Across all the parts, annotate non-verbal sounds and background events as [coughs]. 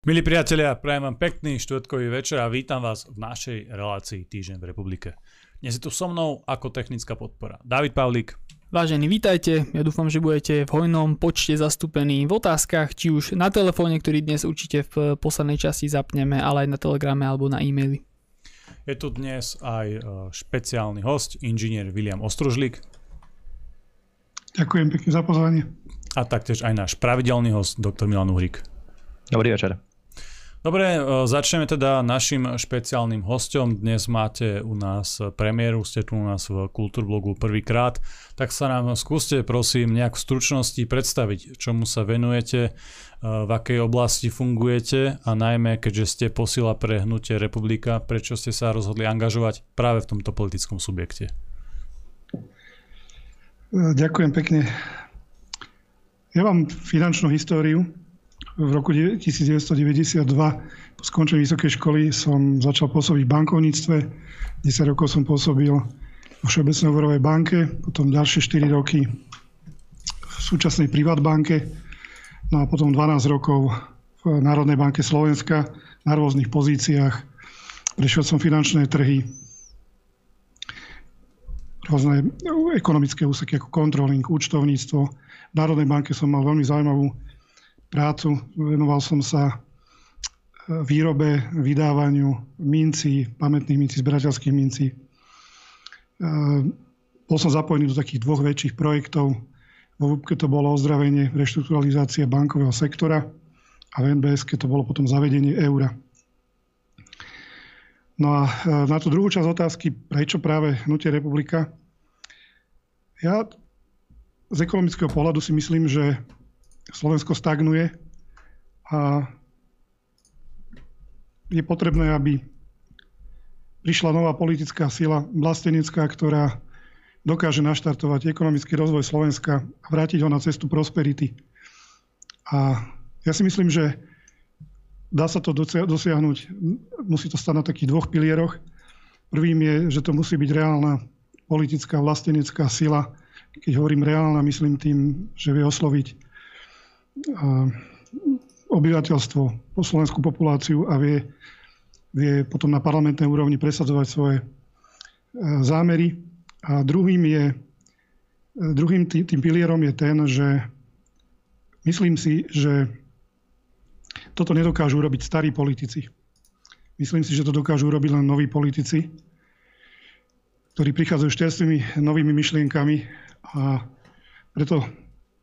Milí priatelia, prajem vám pekný štvrtkový večer a vítam vás v našej relácii Týždeň v republike. Dnes je tu so mnou ako technická podpora David Pavlík. Vážení, vítajte. Ja dúfam, že budete v hojnom počte zastúpení v otázkach, či už na telefóne, ktorý dnes určite v poslednej časti zapneme, ale aj na telegrame alebo na e-maili. Je tu dnes aj e, špeciálny host, inžinier William Ostružlik. Ďakujem pekne za pozvanie. A taktiež aj náš pravidelný host, doktor Milan Uhrik. Dobrý večer. Dobre, e, začneme teda našim špeciálnym hostom. Dnes máte u nás premiéru, ste tu u nás v Kultúrblogu prvýkrát. Tak sa nám skúste prosím nejak v stručnosti predstaviť, čomu sa venujete, e, v akej oblasti fungujete a najmä, keďže ste posila pre hnutie Republika, prečo ste sa rozhodli angažovať práve v tomto politickom subjekte. Ďakujem pekne. Ja mám finančnú históriu, v roku 1992 po skončení vysokej školy som začal pôsobiť v bankovníctve. 10 rokov som pôsobil vo Všeobecnej úverovej banke, potom ďalšie 4 roky v súčasnej Privatbanke, no a potom 12 rokov v Národnej banke Slovenska na rôznych pozíciách. Prešiel som finančné trhy, rôzne ekonomické úseky ako kontroling, účtovníctvo. V Národnej banke som mal veľmi zaujímavú prácu. Venoval som sa e, výrobe, vydávaniu mincí, pamätných mincí, zberateľských mincí. E, bol som zapojený do takých dvoch väčších projektov. Vo VUBke to bolo ozdravenie, reštrukturalizácia bankového sektora a v NBS to bolo potom zavedenie eura. No a e, na tú druhú časť otázky, prečo práve Hnutie republika? Ja z ekonomického pohľadu si myslím, že Slovensko stagnuje a je potrebné, aby prišla nová politická sila, vlastenecká, ktorá dokáže naštartovať ekonomický rozvoj Slovenska a vrátiť ho na cestu prosperity. A ja si myslím, že dá sa to dosiahnuť, musí to stať na takých dvoch pilieroch. Prvým je, že to musí byť reálna politická vlastenecká sila. Keď hovorím reálna, myslím tým, že vie osloviť obyvateľstvo, po slovenskú populáciu a vie, vie potom na parlamentnej úrovni presadzovať svoje e, zámery. A druhým, je, e, druhým tým, pilierom je ten, že myslím si, že toto nedokážu urobiť starí politici. Myslím si, že to dokážu urobiť len noví politici, ktorí prichádzajú s čerstvými novými myšlienkami a preto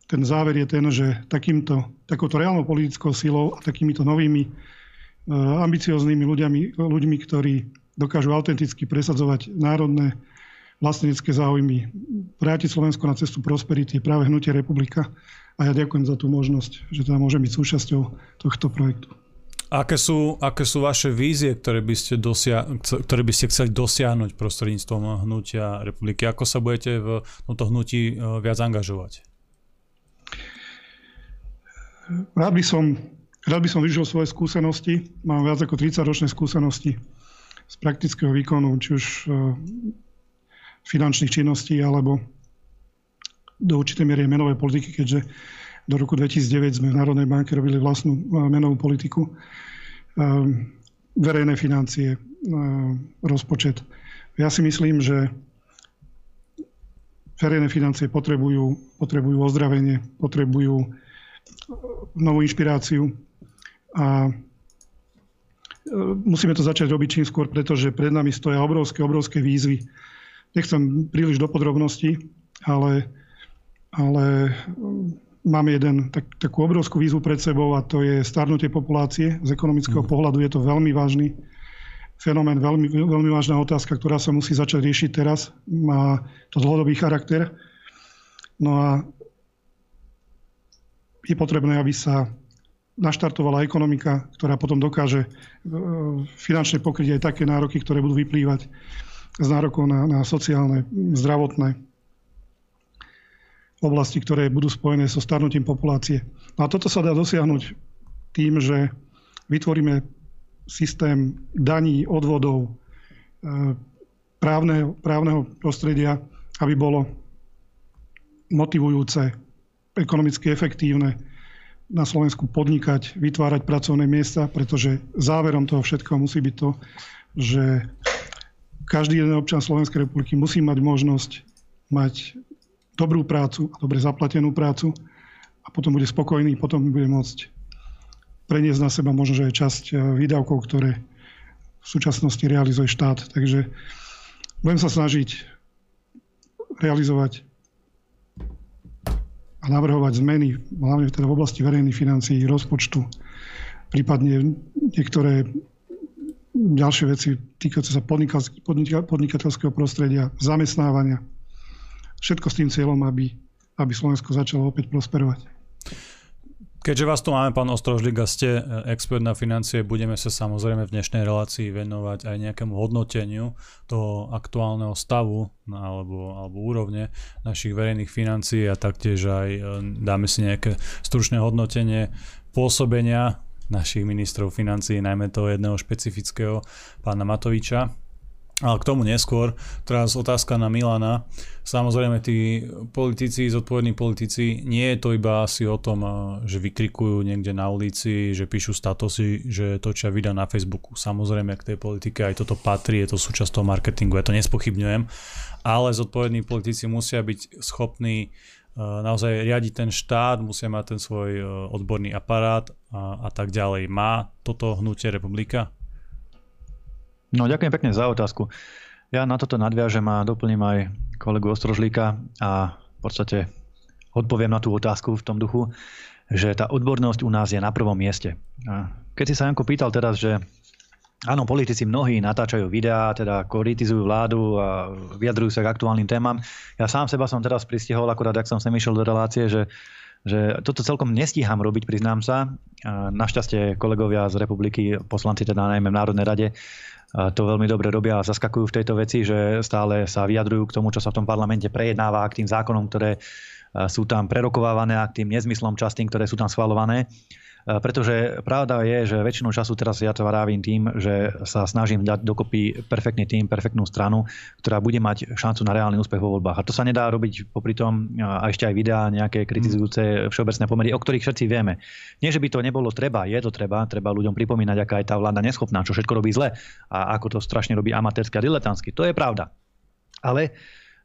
ten záver je ten, že takýmto, takouto reálnou politickou silou a takýmito novými uh, ambicioznými ľuďami, ľuďmi, ktorí dokážu autenticky presadzovať národné vlastnícke záujmy, vrátiť Slovensko na cestu prosperity, práve hnutie republika. A ja ďakujem za tú možnosť, že teda môžem byť súčasťou tohto projektu. Aké sú, aké sú vaše vízie, ktoré by, ste dosia- ktoré by ste chceli dosiahnuť prostredníctvom hnutia republiky? Ako sa budete v tomto hnutí e, viac angažovať? Rád by som, rád by som využil svoje skúsenosti. Mám viac ako 30-ročné skúsenosti z praktického výkonu, či už e, finančných činností, alebo do určitej miery menovej politiky, keďže do roku 2009 sme v Národnej banke robili vlastnú e, menovú politiku. E, verejné financie, rozpočet. Ja si myslím, že verejné financie potrebujú, potrebujú ozdravenie, potrebujú novú inšpiráciu a e, musíme to začať robiť čím skôr, pretože pred nami stoja obrovské, obrovské výzvy. Nechcem príliš do podrobností, ale, ale máme jeden, tak, takú obrovskú výzvu pred sebou a to je starnutie populácie. Z ekonomického mm. pohľadu je to veľmi vážny fenomén, veľmi, veľmi vážna otázka, ktorá sa musí začať riešiť teraz. Má to dlhodobý charakter. No a je potrebné, aby sa naštartovala ekonomika, ktorá potom dokáže e, finančne pokryť aj také nároky, ktoré budú vyplývať z nárokov na, na sociálne, zdravotné oblasti, ktoré budú spojené so starnutím populácie. No a toto sa dá dosiahnuť tým, že vytvoríme systém daní, odvodov, e, právneho, právneho prostredia, aby bolo motivujúce ekonomicky efektívne na Slovensku podnikať, vytvárať pracovné miesta, pretože záverom toho všetkého musí byť to, že každý jeden občan Slovenskej republiky musí mať možnosť mať dobrú prácu a dobre zaplatenú prácu a potom bude spokojný, potom bude môcť preniesť na seba možno, že aj časť e, výdavkov, ktoré v súčasnosti realizuje štát. Takže budem sa snažiť realizovať a navrhovať zmeny, hlavne teda v oblasti verejných financií, rozpočtu, prípadne niektoré ďalšie veci týkajúce sa podnikateľského prostredia, zamestnávania. Všetko s tým cieľom, aby, aby Slovensko začalo opäť prosperovať. Keďže vás tu máme, pán Ostrožlík, a ste e, expert na financie, budeme sa samozrejme v dnešnej relácii venovať aj nejakému hodnoteniu toho aktuálneho stavu alebo, alebo úrovne našich verejných financií a taktiež aj e, dáme si nejaké stručné hodnotenie pôsobenia našich ministrov financií, najmä toho jedného špecifického pána Matoviča. Ale k tomu neskôr. Teraz otázka na Milana. Samozrejme, tí politici, zodpovední politici, nie je to iba asi o tom, že vykrikujú niekde na ulici, že píšu statusy, že točia videa na Facebooku. Samozrejme, k tej politike aj toto patrí, je to súčasť toho marketingu, ja to nespochybňujem. Ale zodpovední politici musia byť schopní naozaj riadiť ten štát, musia mať ten svoj odborný aparát a, a tak ďalej. Má toto hnutie republika? No ďakujem pekne za otázku. Ja na toto nadviažem a doplním aj kolegu Ostrožlíka a v podstate odpoviem na tú otázku v tom duchu, že tá odbornosť u nás je na prvom mieste. A keď si sa Janko pýtal teraz, že Áno, politici mnohí natáčajú videá, teda kritizujú vládu a vyjadrujú sa k aktuálnym témam. Ja sám seba som teraz pristihol, akurát ak som sem išiel do relácie, že, že toto celkom nestíham robiť, priznám sa. Našťastie kolegovia z republiky, poslanci teda najmä v Národnej rade, to veľmi dobre robia a zaskakujú v tejto veci, že stále sa vyjadrujú k tomu, čo sa v tom parlamente prejednáva, k tým zákonom, ktoré sú tam prerokovávané a k tým nezmyslom častým, ktoré sú tam schvalované. Pretože pravda je, že väčšinu času teraz ja to vravím tým, že sa snažím dať dokopy perfektný tým, perfektnú stranu, ktorá bude mať šancu na reálny úspech vo voľbách. A to sa nedá robiť popri tom a ešte aj videá nejaké kritizujúce všeobecné pomery, o ktorých všetci vieme. Nie, že by to nebolo treba, je to treba, treba ľuďom pripomínať, aká je tá vláda neschopná, čo všetko robí zle a ako to strašne robí amatérsky a diletantsky. To je pravda. Ale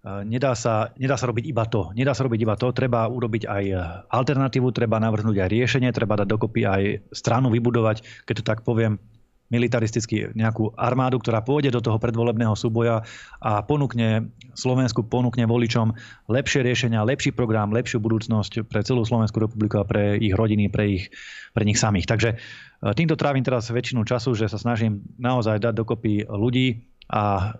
nedá sa, nedá sa robiť iba to. Nedá sa robiť iba to, treba urobiť aj alternatívu, treba navrhnúť aj riešenie, treba dať dokopy aj stranu vybudovať, keď to tak poviem, militaristicky nejakú armádu, ktorá pôjde do toho predvolebného súboja a ponúkne Slovensku, ponúkne voličom lepšie riešenia, lepší program, lepšiu budúcnosť pre celú Slovenskú republiku a pre ich rodiny, pre, ich, pre nich samých. Takže e, týmto trávim teraz väčšinu času, že sa snažím naozaj dať dokopy ľudí a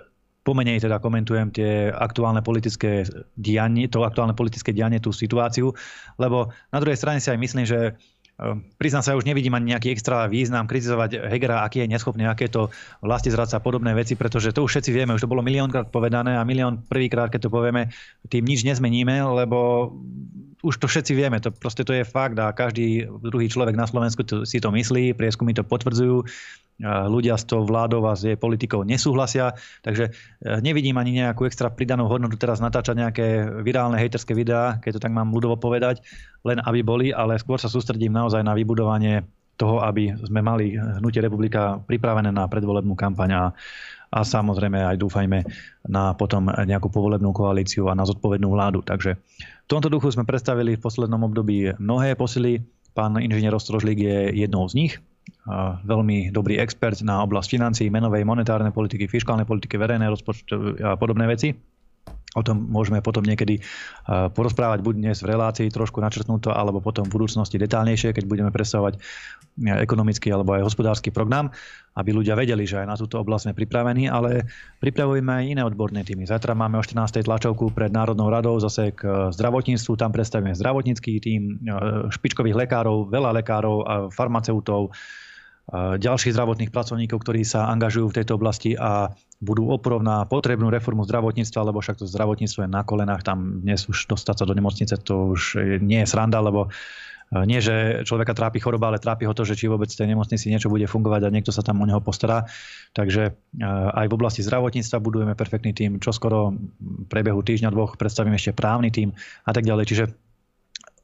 pomenej teda komentujem tie aktuálne politické dianie, to aktuálne politické dianie, tú situáciu, lebo na druhej strane si aj myslím, že ehm, Priznám sa, už nevidím ani nejaký extra význam kritizovať Hegera, aký je neschopný, aké to vlasti zradca a podobné veci, pretože to už všetci vieme, už to bolo miliónkrát povedané a milión prvýkrát, keď to povieme, tým nič nezmeníme, lebo už to všetci vieme, to proste to je fakt a každý druhý človek na Slovensku to, si to myslí, prieskumy to potvrdzujú ľudia s tou vládou a s jej politikou nesúhlasia, takže e, nevidím ani nejakú extra pridanú hodnotu teraz natáčať nejaké virálne hejterské videá, keď to tak mám ľudovo povedať, len aby boli, ale skôr sa sústredím naozaj na vybudovanie toho, aby sme mali hnutie republika pripravené na predvolebnú kampaň a, a samozrejme aj dúfajme na potom nejakú povolebnú koalíciu a na zodpovednú vládu. Takže v tomto duchu sme predstavili v poslednom období mnohé posily. Pán inžinier Ostrožlík je jednou z nich veľmi dobrý expert na oblasť financií, menovej, monetárnej politiky, fiskálnej politiky, verejnej rozpočtu a podobné veci. O tom môžeme potom niekedy porozprávať buď dnes v relácii trošku načrtnúto, alebo potom v budúcnosti detálnejšie, keď budeme predstavovať ekonomický alebo aj hospodársky program, aby ľudia vedeli, že aj na túto oblasť sme pripravení, ale pripravujeme aj iné odborné týmy. Zajtra máme o 14. tlačovku pred Národnou radou zase k zdravotníctvu, tam predstavíme zdravotnícky tým, špičkových lekárov, veľa lekárov, a farmaceutov, ďalších zdravotných pracovníkov, ktorí sa angažujú v tejto oblasti a budú oprov na potrebnú reformu zdravotníctva, lebo však to zdravotníctvo je na kolenách, tam dnes už dostať sa do nemocnice to už nie je sranda, lebo e, nie, že človeka trápi choroba, ale trápi ho to, že či vôbec v tej nemocnici niečo bude fungovať a niekto sa tam o neho postará. Takže e, aj v oblasti zdravotníctva budujeme perfektný tým, čo skoro v priebehu týždňa, dvoch predstavím ešte právny tým a tak ďalej. Čiže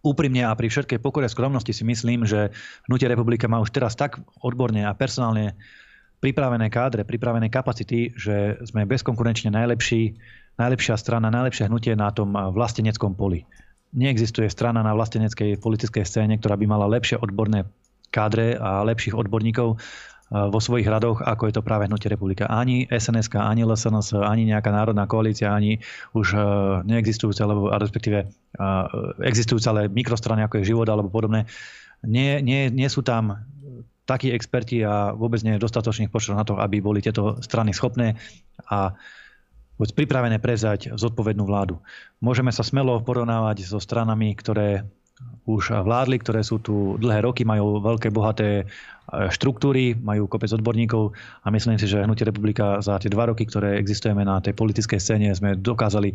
úprimne a pri všetkej pokore skromnosti si myslím, že Hnutie republika má už teraz tak odborne a personálne pripravené kádre, pripravené kapacity, že sme bezkonkurenčne najlepší, najlepšia strana, najlepšie hnutie na tom vlasteneckom poli. Neexistuje strana na vlasteneckej politickej scéne, ktorá by mala lepšie odborné kádre a lepších odborníkov vo svojich radoch, ako je to práve Hnutie republika. Ani SNS, ani LSNS, ani nejaká národná koalícia, ani už e, neexistujúce, alebo respektíve existujúce, ale mikrostrany, ako je život alebo podobné, nie, nie, nie sú tam takí experti a vôbec nie je dostatočných počtov na to, aby boli tieto strany schopné a pripravené prezať zodpovednú vládu. Môžeme sa smelo porovnávať so stranami, ktoré už vládli, ktoré sú tu dlhé roky, majú veľké, bohaté e, štruktúry, majú kopec odborníkov a myslím si, že Hnutie republika za tie dva roky, ktoré existujeme na tej politickej scéne, sme dokázali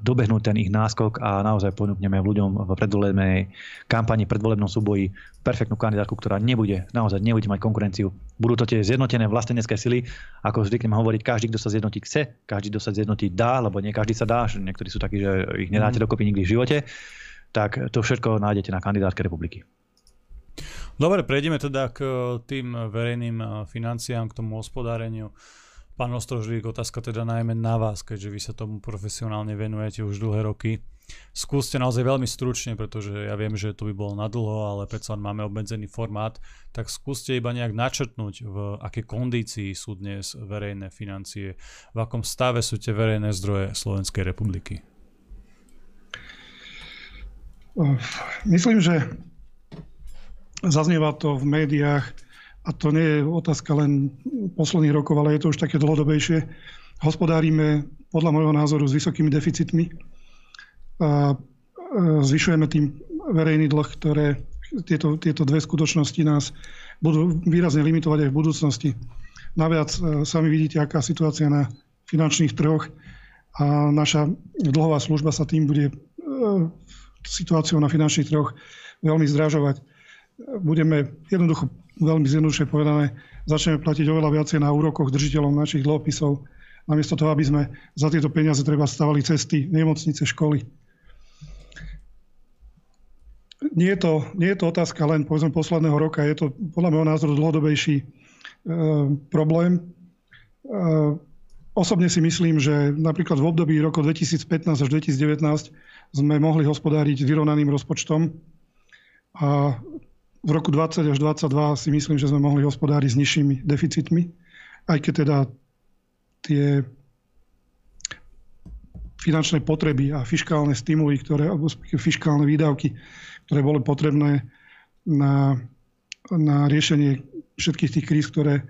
dobehnúť ten ich náskok a naozaj ponúkneme ľuďom v predvolebnej kampani, predvolebnom súboji perfektnú kandidátku, ktorá nebude, naozaj nebude mať konkurenciu. Budú to tie zjednotené vlastenecké sily, ako zvyknem hovoriť, každý, kto sa zjednotiť chce, každý, kto sa zjednotiť dá, lebo nie každý sa dá, niektorí sú takí, že ich nedáte mm. dokopy nikdy v živote, tak to všetko nájdete na kandidátke republiky. Dobre, prejdeme teda k tým verejným financiám, k tomu hospodáreniu. Pán Ostrožlík, otázka teda najmä na vás, keďže vy sa tomu profesionálne venujete už dlhé roky. Skúste naozaj veľmi stručne, pretože ja viem, že to by bolo nadlho, ale predsa máme obmedzený formát, tak skúste iba nejak načrtnúť, v aké kondícii sú dnes verejné financie, v akom stave sú tie verejné zdroje Slovenskej republiky. Myslím, že zaznieva to v médiách a to nie je otázka len posledných rokov, ale je to už také dlhodobejšie, hospodárime podľa môjho názoru s vysokými deficitmi a zvyšujeme tým verejný dlh, ktoré tieto, tieto dve skutočnosti nás budú výrazne limitovať aj v budúcnosti. Naviac e, sami vidíte, aká situácia na finančných trhoch a naša dlhová služba sa tým bude e, situáciou na finančných trhoch veľmi zdražovať. Budeme jednoducho veľmi zjednodušene povedané, začneme platiť oveľa viacej na úrokoch držiteľom našich dlhopisov, namiesto toho, aby sme za tieto peniaze treba stavali cesty, nemocnice, školy. Nie je, to, nie je to otázka len povedzme posledného roka, je to podľa môjho názoru dlhodobejší e, problém. E, osobne si myslím, že napríklad v období roku 2015 až 2019 sme mohli hospodáriť vyrovnaným rozpočtom a v roku 20 až 22 si myslím, že sme mohli hospodáriť s nižšími deficitmi, aj keď teda tie finančné potreby a fiskálne stimuly, ktoré, alebo fiskálne výdavky, ktoré boli potrebné na, na riešenie všetkých tých kríz, ktoré,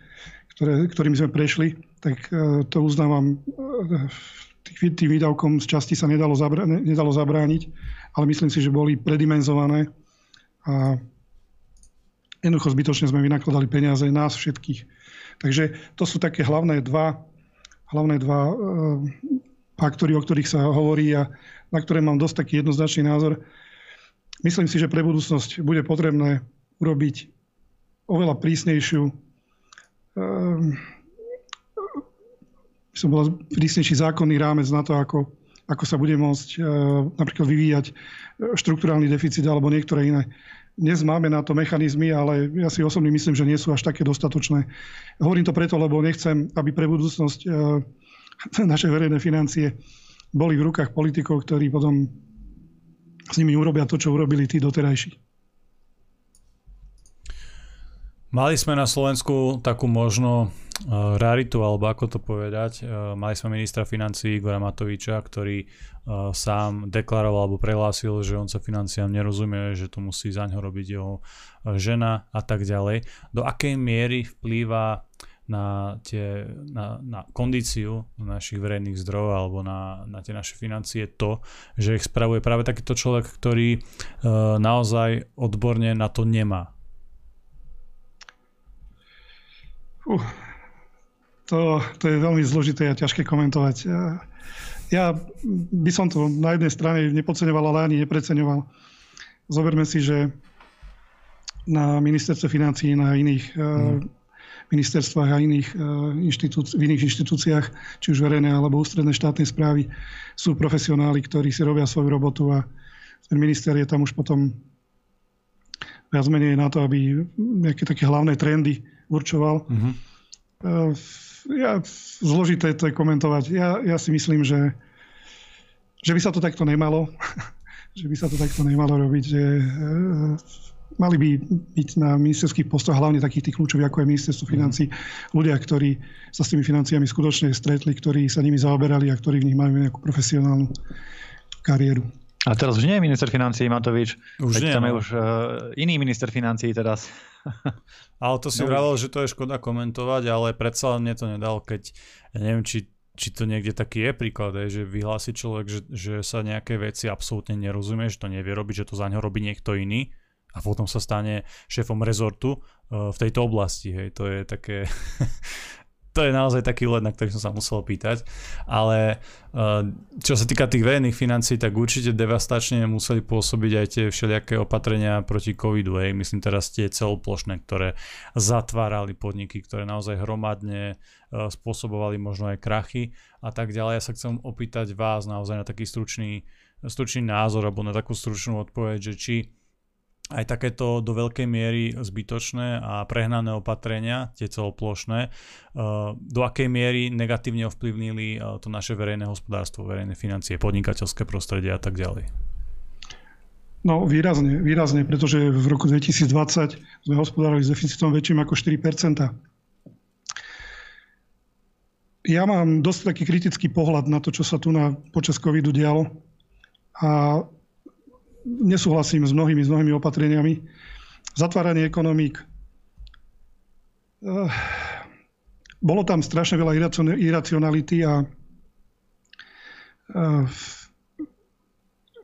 ktoré, ktorými sme prešli, tak e, to uznávam, e, tým výdavkom z časti sa nedalo, zabra, nedalo zabrániť, ale myslím si, že boli predimenzované a Jednoducho zbytočne sme vynakladali peniaze nás všetkých. Takže to sú také hlavné dva, hlavné dva e, faktory, o ktorých sa hovorí a na ktoré mám dosť taký jednoznačný názor. Myslím si, že pre budúcnosť bude potrebné urobiť oveľa prísnejšiu e, som bola prísnejší zákonný rámec na to, ako, ako sa bude môcť e, napríklad vyvíjať štruktúrálny deficit alebo niektoré iné dnes máme na to mechanizmy, ale ja si osobne myslím, že nie sú až také dostatočné. Hovorím to preto, lebo nechcem, aby pre budúcnosť e, [laughs] naše verejné financie boli v rukách politikov, ktorí potom s nimi urobia to, čo urobili tí doterajší. Mali sme na Slovensku takú možno raritu, alebo ako to povedať. Eh, mali sme ministra financí Igora Matoviča, ktorý eh, sám deklaroval alebo prehlásil, že on sa financiám nerozumie, že to musí za ňo robiť jeho žena a tak ďalej. Do akej miery vplýva na, tie, na, na kondíciu našich verejných zdrojov alebo na, na tie naše financie to, že ich spravuje práve takýto človek, ktorý uh, naozaj odborne na to nemá. Uh, to, to je veľmi zložité a ťažké komentovať. Ja by som to na jednej strane nepodceňoval, ale ani nepreceňoval. Zoberme si, že na ministerstve financí, na iných mm. ministerstvách a iných inštitúci- v iných inštitúciách, či už verejné alebo ústredné štátnej správy, sú profesionáli, ktorí si robia svoju robotu a ten minister je tam už potom viac menej na to, aby nejaké také hlavné trendy určoval. Mm-hmm. Ja, zložité to je komentovať. Ja, ja si myslím, že, že by sa to takto nemalo. [laughs] že by sa to takto nemalo robiť. Že, uh, mali by byť na ministerských postoch, hlavne takých tých kľúčových, ako je ministerstvo mhm. financí, ľudia, ktorí sa s tými financiami skutočne stretli, ktorí sa nimi zaoberali a ktorí v nich majú nejakú profesionálnu kariéru. A teraz už nie je minister financí Matovič. Už nie. je už uh, iný minister financí teraz. [laughs] ale to si no. vravel, že to je škoda komentovať, ale predsa len mne to nedal, keď ja neviem, či, či to niekde taký je príklad, je, že vyhlási človek, že, že sa nejaké veci absolútne nerozumie, že to nevie robiť, že to za ňo robí niekto iný a potom sa stane šéfom rezortu uh, v tejto oblasti. Hej. To je také [laughs] to je naozaj taký led, na ktorý som sa musel pýtať. Ale eh, čo sa týka tých verejných financií, tak určite devastačne museli pôsobiť aj tie všelijaké opatrenia proti covidu. Hej. Myslím teraz tie celoplošné, ktoré zatvárali podniky, ktoré naozaj hromadne eh, spôsobovali možno aj krachy a tak ďalej. Ja sa chcem opýtať vás naozaj na taký stručný, stručný názor alebo na takú stručnú odpoveď, že či aj takéto do veľkej miery zbytočné a prehnané opatrenia, tie celoplošné, eh, do akej miery negatívne ovplyvnili eh, to naše verejné hospodárstvo, verejné financie, podnikateľské prostredie a tak ďalej? No výrazne, výrazne, pretože v roku 2020 sme hospodárali s deficitom väčším ako 4% Ja mám dosť taký kritický pohľad na to, čo sa tu na, počas covidu dialo. A nesúhlasím s mnohými, s mnohými opatreniami. Zatváranie ekonomík. Eh, bolo tam strašne veľa iracionality a eh,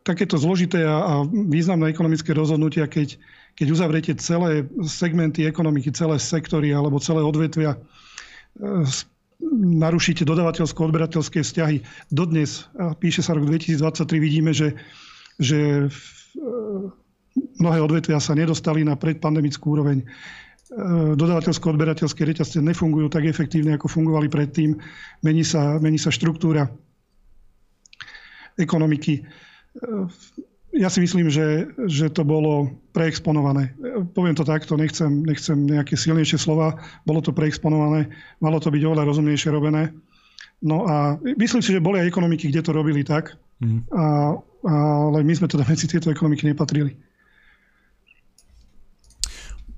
takéto zložité a, významné ekonomické rozhodnutia, keď, keď uzavriete celé segmenty ekonomiky, celé sektory alebo celé odvetvia, eh, narušíte dodavateľsko-odberateľské vzťahy. Dodnes, píše sa rok 2023, vidíme, že že e, mnohé odvetvia sa nedostali na predpandemickú úroveň. E, Dodavateľsko-odberateľské reťazce nefungujú tak efektívne, ako fungovali predtým. Mení sa, mení sa štruktúra ekonomiky. E, ja si myslím, že, že to bolo preexponované. Poviem to takto, nechcem, nechcem nejaké silnejšie slova. Bolo to preexponované, malo to byť oveľa rozumnejšie robené. No a myslím si, že boli aj ekonomiky, kde to robili tak. Mm. A ale my sme teda medzi tieto ekonomiky nepatrili.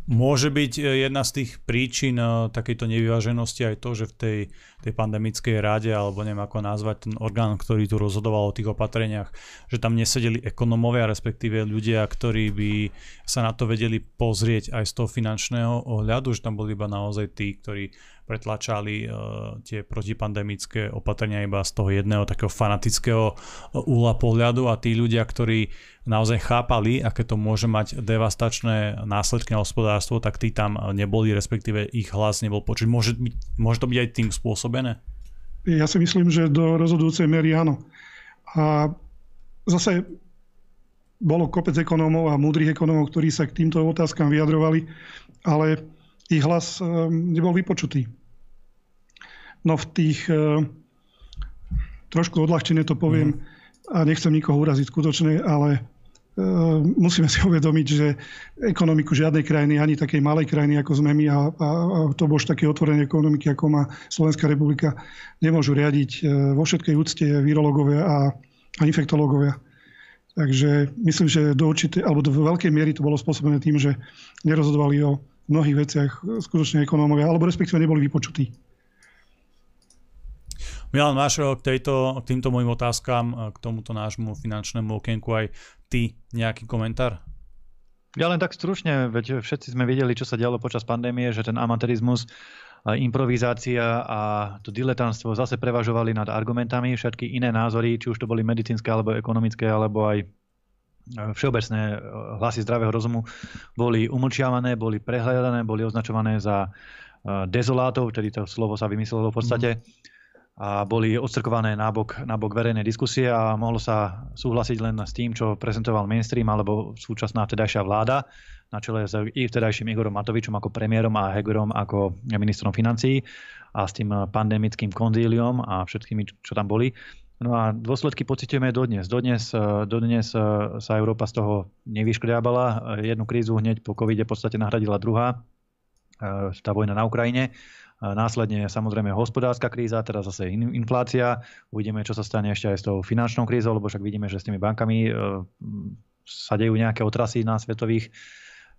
Môže byť e, jedna z tých príčin e, takejto nevyváženosti aj to, že v tej, tej pandemickej rade, alebo neviem ako nazvať ten orgán, ktorý tu rozhodoval o tých opatreniach, že tam nesedeli ekonomovia, respektíve ľudia, ktorí by sa na to vedeli pozrieť aj z toho finančného ohľadu, že tam boli iba naozaj tí, ktorí pretlačali uh, tie protipandemické opatrenia iba z toho jedného takého fanatického uh, úla pohľadu a tí ľudia, ktorí naozaj chápali, aké to môže mať devastačné následky na hospodárstvo, tak tí tam neboli, respektíve ich hlas nebol počuť. Môže, môže to byť aj tým spôsobené? Ja si myslím, že do rozhodujúcej miery áno. A zase bolo kopec ekonómov a múdrych ekonómov, ktorí sa k týmto otázkam vyjadrovali, ale ich hlas ehm, nebol vypočutý. No v tých, ehm, trošku odľahčene to poviem, mm. a nechcem nikoho uraziť skutočne, ale ehm, musíme si [laughs] uvedomiť, že ekonomiku žiadnej krajiny, ani takej malej krajiny, ako sme my, a, a, a to bož také otvorené ekonomiky, ako má Slovenská republika, nemôžu riadiť vo všetkej úcte virológovia a, a infektológovia. Takže myslím, že do určitej, alebo do veľkej miery to bolo spôsobené tým, že nerozhodovali o mnohých veciach skutočne ekonómovia, alebo respektíve neboli vypočutí. Milan, máš k, tejto, k týmto mojim otázkam, k tomuto nášmu finančnému okienku aj ty nejaký komentár? Ja len tak stručne, veď všetci sme videli, čo sa dialo počas pandémie, že ten amatérizmus, improvizácia a to diletantstvo zase prevažovali nad argumentami, všetky iné názory, či už to boli medicínske alebo ekonomické, alebo aj všeobecné eh, hlasy zdravého rozumu boli umlčiavané, boli prehľadané, boli označované za eh, dezolátov, vtedy to slovo sa vymyslelo v podstate. Mm. A boli odstrkované nábok, nábok verejnej diskusie a mohlo sa súhlasiť len s tým, čo prezentoval mainstream alebo súčasná vtedajšia vláda na čele s i vtedajším Igorom Matovičom ako premiérom a Hegerom ako ministrom financií a s tým pandemickým konzíliom a všetkými, čo tam boli. No a dôsledky pocitujeme dodnes. Dodnes, dodnes sa Európa z toho nevyškriabala. Jednu krízu hneď po covide v podstate nahradila druhá, tá vojna na Ukrajine. Následne samozrejme hospodárska kríza, teraz zase inflácia. Uvidíme, čo sa stane ešte aj s tou finančnou krízou, lebo však vidíme, že s tými bankami e, sa dejú nejaké otrasy na svetových,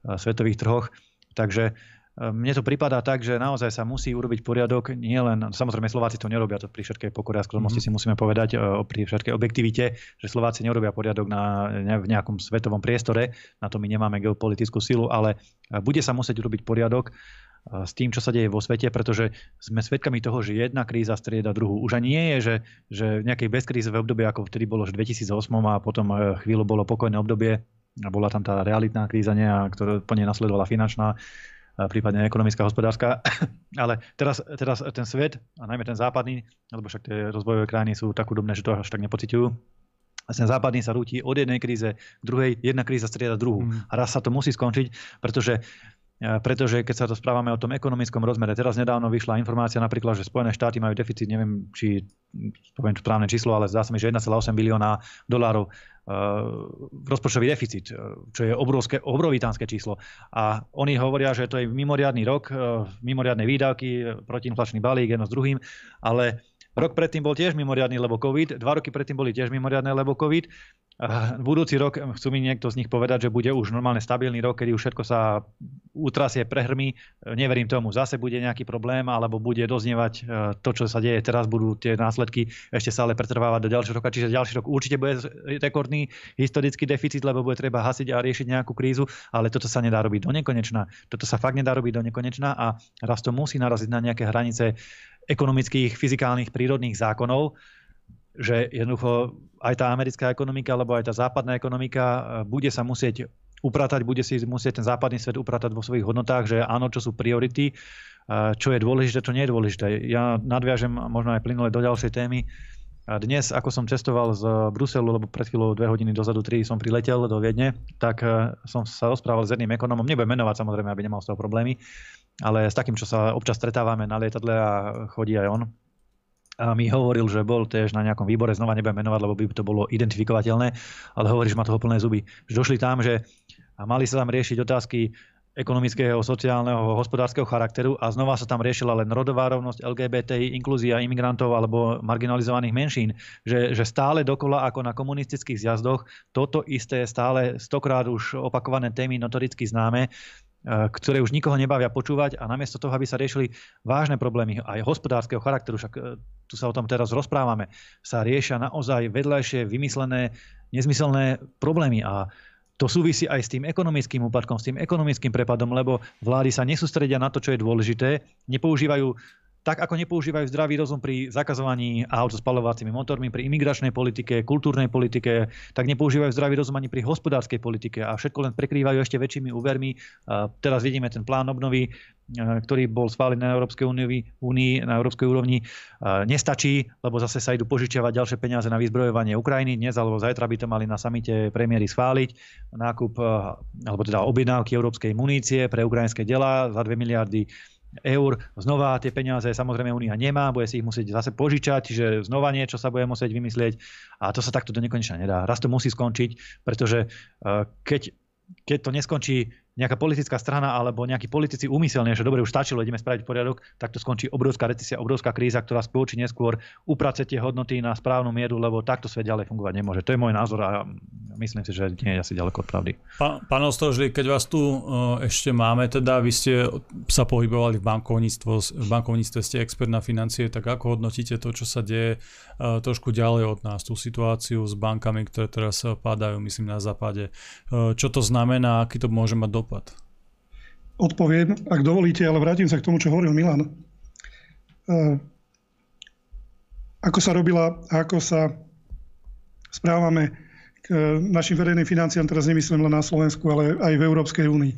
e, svetových trhoch. Takže e, mne to pripadá tak, že naozaj sa musí urobiť poriadok, nie len, samozrejme Slováci to nerobia, to pri všetkej pokore a skromnosti mm-hmm. si musíme povedať, pri všetkej objektivite, že Slováci nerobia poriadok na, v nejakom svetovom priestore, na to my nemáme geopolitickú silu, ale bude sa musieť urobiť poriadok s tým, čo sa deje vo svete, pretože sme svedkami toho, že jedna kríza strieda druhú. Už ani nie je, že, že v nejakej bezkrízové obdobie, ako vtedy bolo, že 2008 a potom e, chvíľu bolo pokojné obdobie a bola tam tá realitná kríza, nie, a ktorá po nej nasledovala finančná, prípadne ekonomická, hospodárska. [coughs] Ale teraz, teraz ten svet, a najmä ten západný, lebo však tie rozvojové krajiny sú tak chudobné, že to až tak nepociťujú, ten západný sa rúti od jednej kríze k druhej, jedna kríza strieda druhú. Mm. A raz sa to musí skončiť, pretože pretože keď sa to správame o tom ekonomickom rozmere, teraz nedávno vyšla informácia napríklad, že Spojené štáty majú deficit, neviem, či poviem správne číslo, ale zdá sa mi, že 1,8 bilióna dolárov rozpočtový deficit, čo je obrovské, obrovitánske číslo. A oni hovoria, že to je mimoriadný rok, uh, mimoriadne výdavky, protiinflačný balík, jedno s druhým, ale Rok predtým bol tiež mimoriadný, lebo COVID. Dva roky predtým boli tiež mimoriadné, lebo COVID. Budúci rok, chcú mi niekto z nich povedať, že bude už normálne stabilný rok, kedy už všetko sa utrasie, prehrmí. Neverím tomu. Zase bude nejaký problém, alebo bude doznievať e, to, čo sa deje teraz, budú tie následky ešte stále pretrvávať do ďalšieho roka. Čiže ďalší rok určite bude rekordný historický deficit, lebo bude treba hasiť a riešiť nejakú krízu, ale toto sa nedá robiť do nekonečna. Toto sa fakt nedá robiť do nekonečna a raz to musí naraziť na nejaké hranice ekonomických, fyzikálnych, prírodných zákonov že jednoducho aj tá americká ekonomika, alebo aj tá západná ekonomika e, bude sa musieť upratať, bude si musieť ten západný svet upratať vo svojich hodnotách, že áno, čo sú priority, e, čo je dôležité, čo nie je dôležité. Ja nadviažem možno aj plynule do ďalšej témy. Dnes, ako som cestoval z Bruselu, lebo pred chvíľou dve hodiny dozadu, tri som priletel do Viedne, tak e, som sa rozprával s jedným ekonomom, nebudem menovať samozrejme, aby nemal z toho problémy, ale s takým, čo sa občas stretávame na lietadle a chodí aj on, a mi hovoril, že bol tiež na nejakom výbore, znova nebudem menovať, lebo by to bolo identifikovateľné, ale hovorí, že má toho plné zuby. Že došli tam, že a mali sa tam riešiť otázky ekonomického, sociálneho, hospodárskeho charakteru a znova sa tam riešila len rodová rovnosť, LGBTI, inklúzia imigrantov alebo marginalizovaných menšín. Že, že stále dokola ako na komunistických zjazdoch toto isté, stále stokrát už opakované témy notoricky známe, ktoré už nikoho nebavia počúvať a namiesto toho, aby sa riešili vážne problémy aj hospodárskeho charakteru, však e, tu sa o tom teraz rozprávame, sa riešia naozaj vedľajšie vymyslené nezmyselné problémy a to súvisí aj s tým ekonomickým úpadkom, s tým ekonomickým prepadom, lebo vlády sa nesústredia na to, čo je dôležité, nepoužívajú tak ako nepoužívajú zdravý rozum pri zakazovaní aut so spalovacími motormi, pri imigračnej politike, kultúrnej politike, tak nepoužívajú zdravý rozum ani pri hospodárskej politike a všetko len prekrývajú ešte väčšími úvermi. Teraz vidíme ten plán obnovy, ktorý bol schválený na Európskej únii, na Európskej úrovni, nestačí, lebo zase sa idú požičiavať ďalšie peniaze na vyzbrojovanie Ukrajiny. Dnes alebo zajtra by to mali na samite premiéry schváliť. Nákup, alebo teda objednávky európskej munície pre ukrajinské dela za 2 miliardy eur. Znova tie peniaze samozrejme Únia nemá, bude si ich musieť zase požičať, čiže znova niečo sa bude musieť vymyslieť a to sa takto do nekonečna nedá. Raz to musí skončiť, pretože eh, keď, keď to neskončí nejaká politická strana alebo nejakí politici úmyselne, že dobre, už stačilo, ideme spraviť poriadok, tak to skončí obrovská recesia, obrovská kríza, ktorá skôr či neskôr uprace tie hodnoty na správnu mieru, lebo takto svet ďalej fungovať nemôže. To je môj názor a myslím si, že nie je asi ďaleko od pravdy. Pán, pán keď vás tu uh, ešte máme, teda vy ste sa pohybovali v v bankovníctve ste expert na financie, tak ako hodnotíte to, čo sa deje uh, trošku ďalej od nás, tú situáciu s bankami, ktoré teraz padajú, myslím, na západe. Uh, čo to znamená, aký to môže mať dopad? odpoviem, ak dovolíte, ale vrátim sa k tomu, čo hovoril Milan. Eh, ako sa robila ako sa správame k našim verejným financiám, teraz nemyslím len na Slovensku, ale aj v Európskej únii.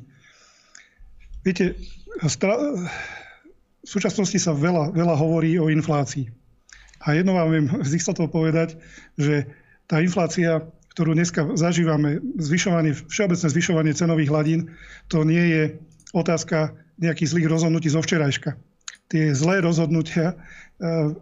Viete, v súčasnosti sa veľa, veľa hovorí o inflácii. A jedno vám viem z istotou povedať, že tá inflácia, ktorú dneska zažívame, zvyšovanie, všeobecné zvyšovanie cenových hladín, to nie je otázka nejakých zlých rozhodnutí zo včerajška. Tie zlé rozhodnutia, eh,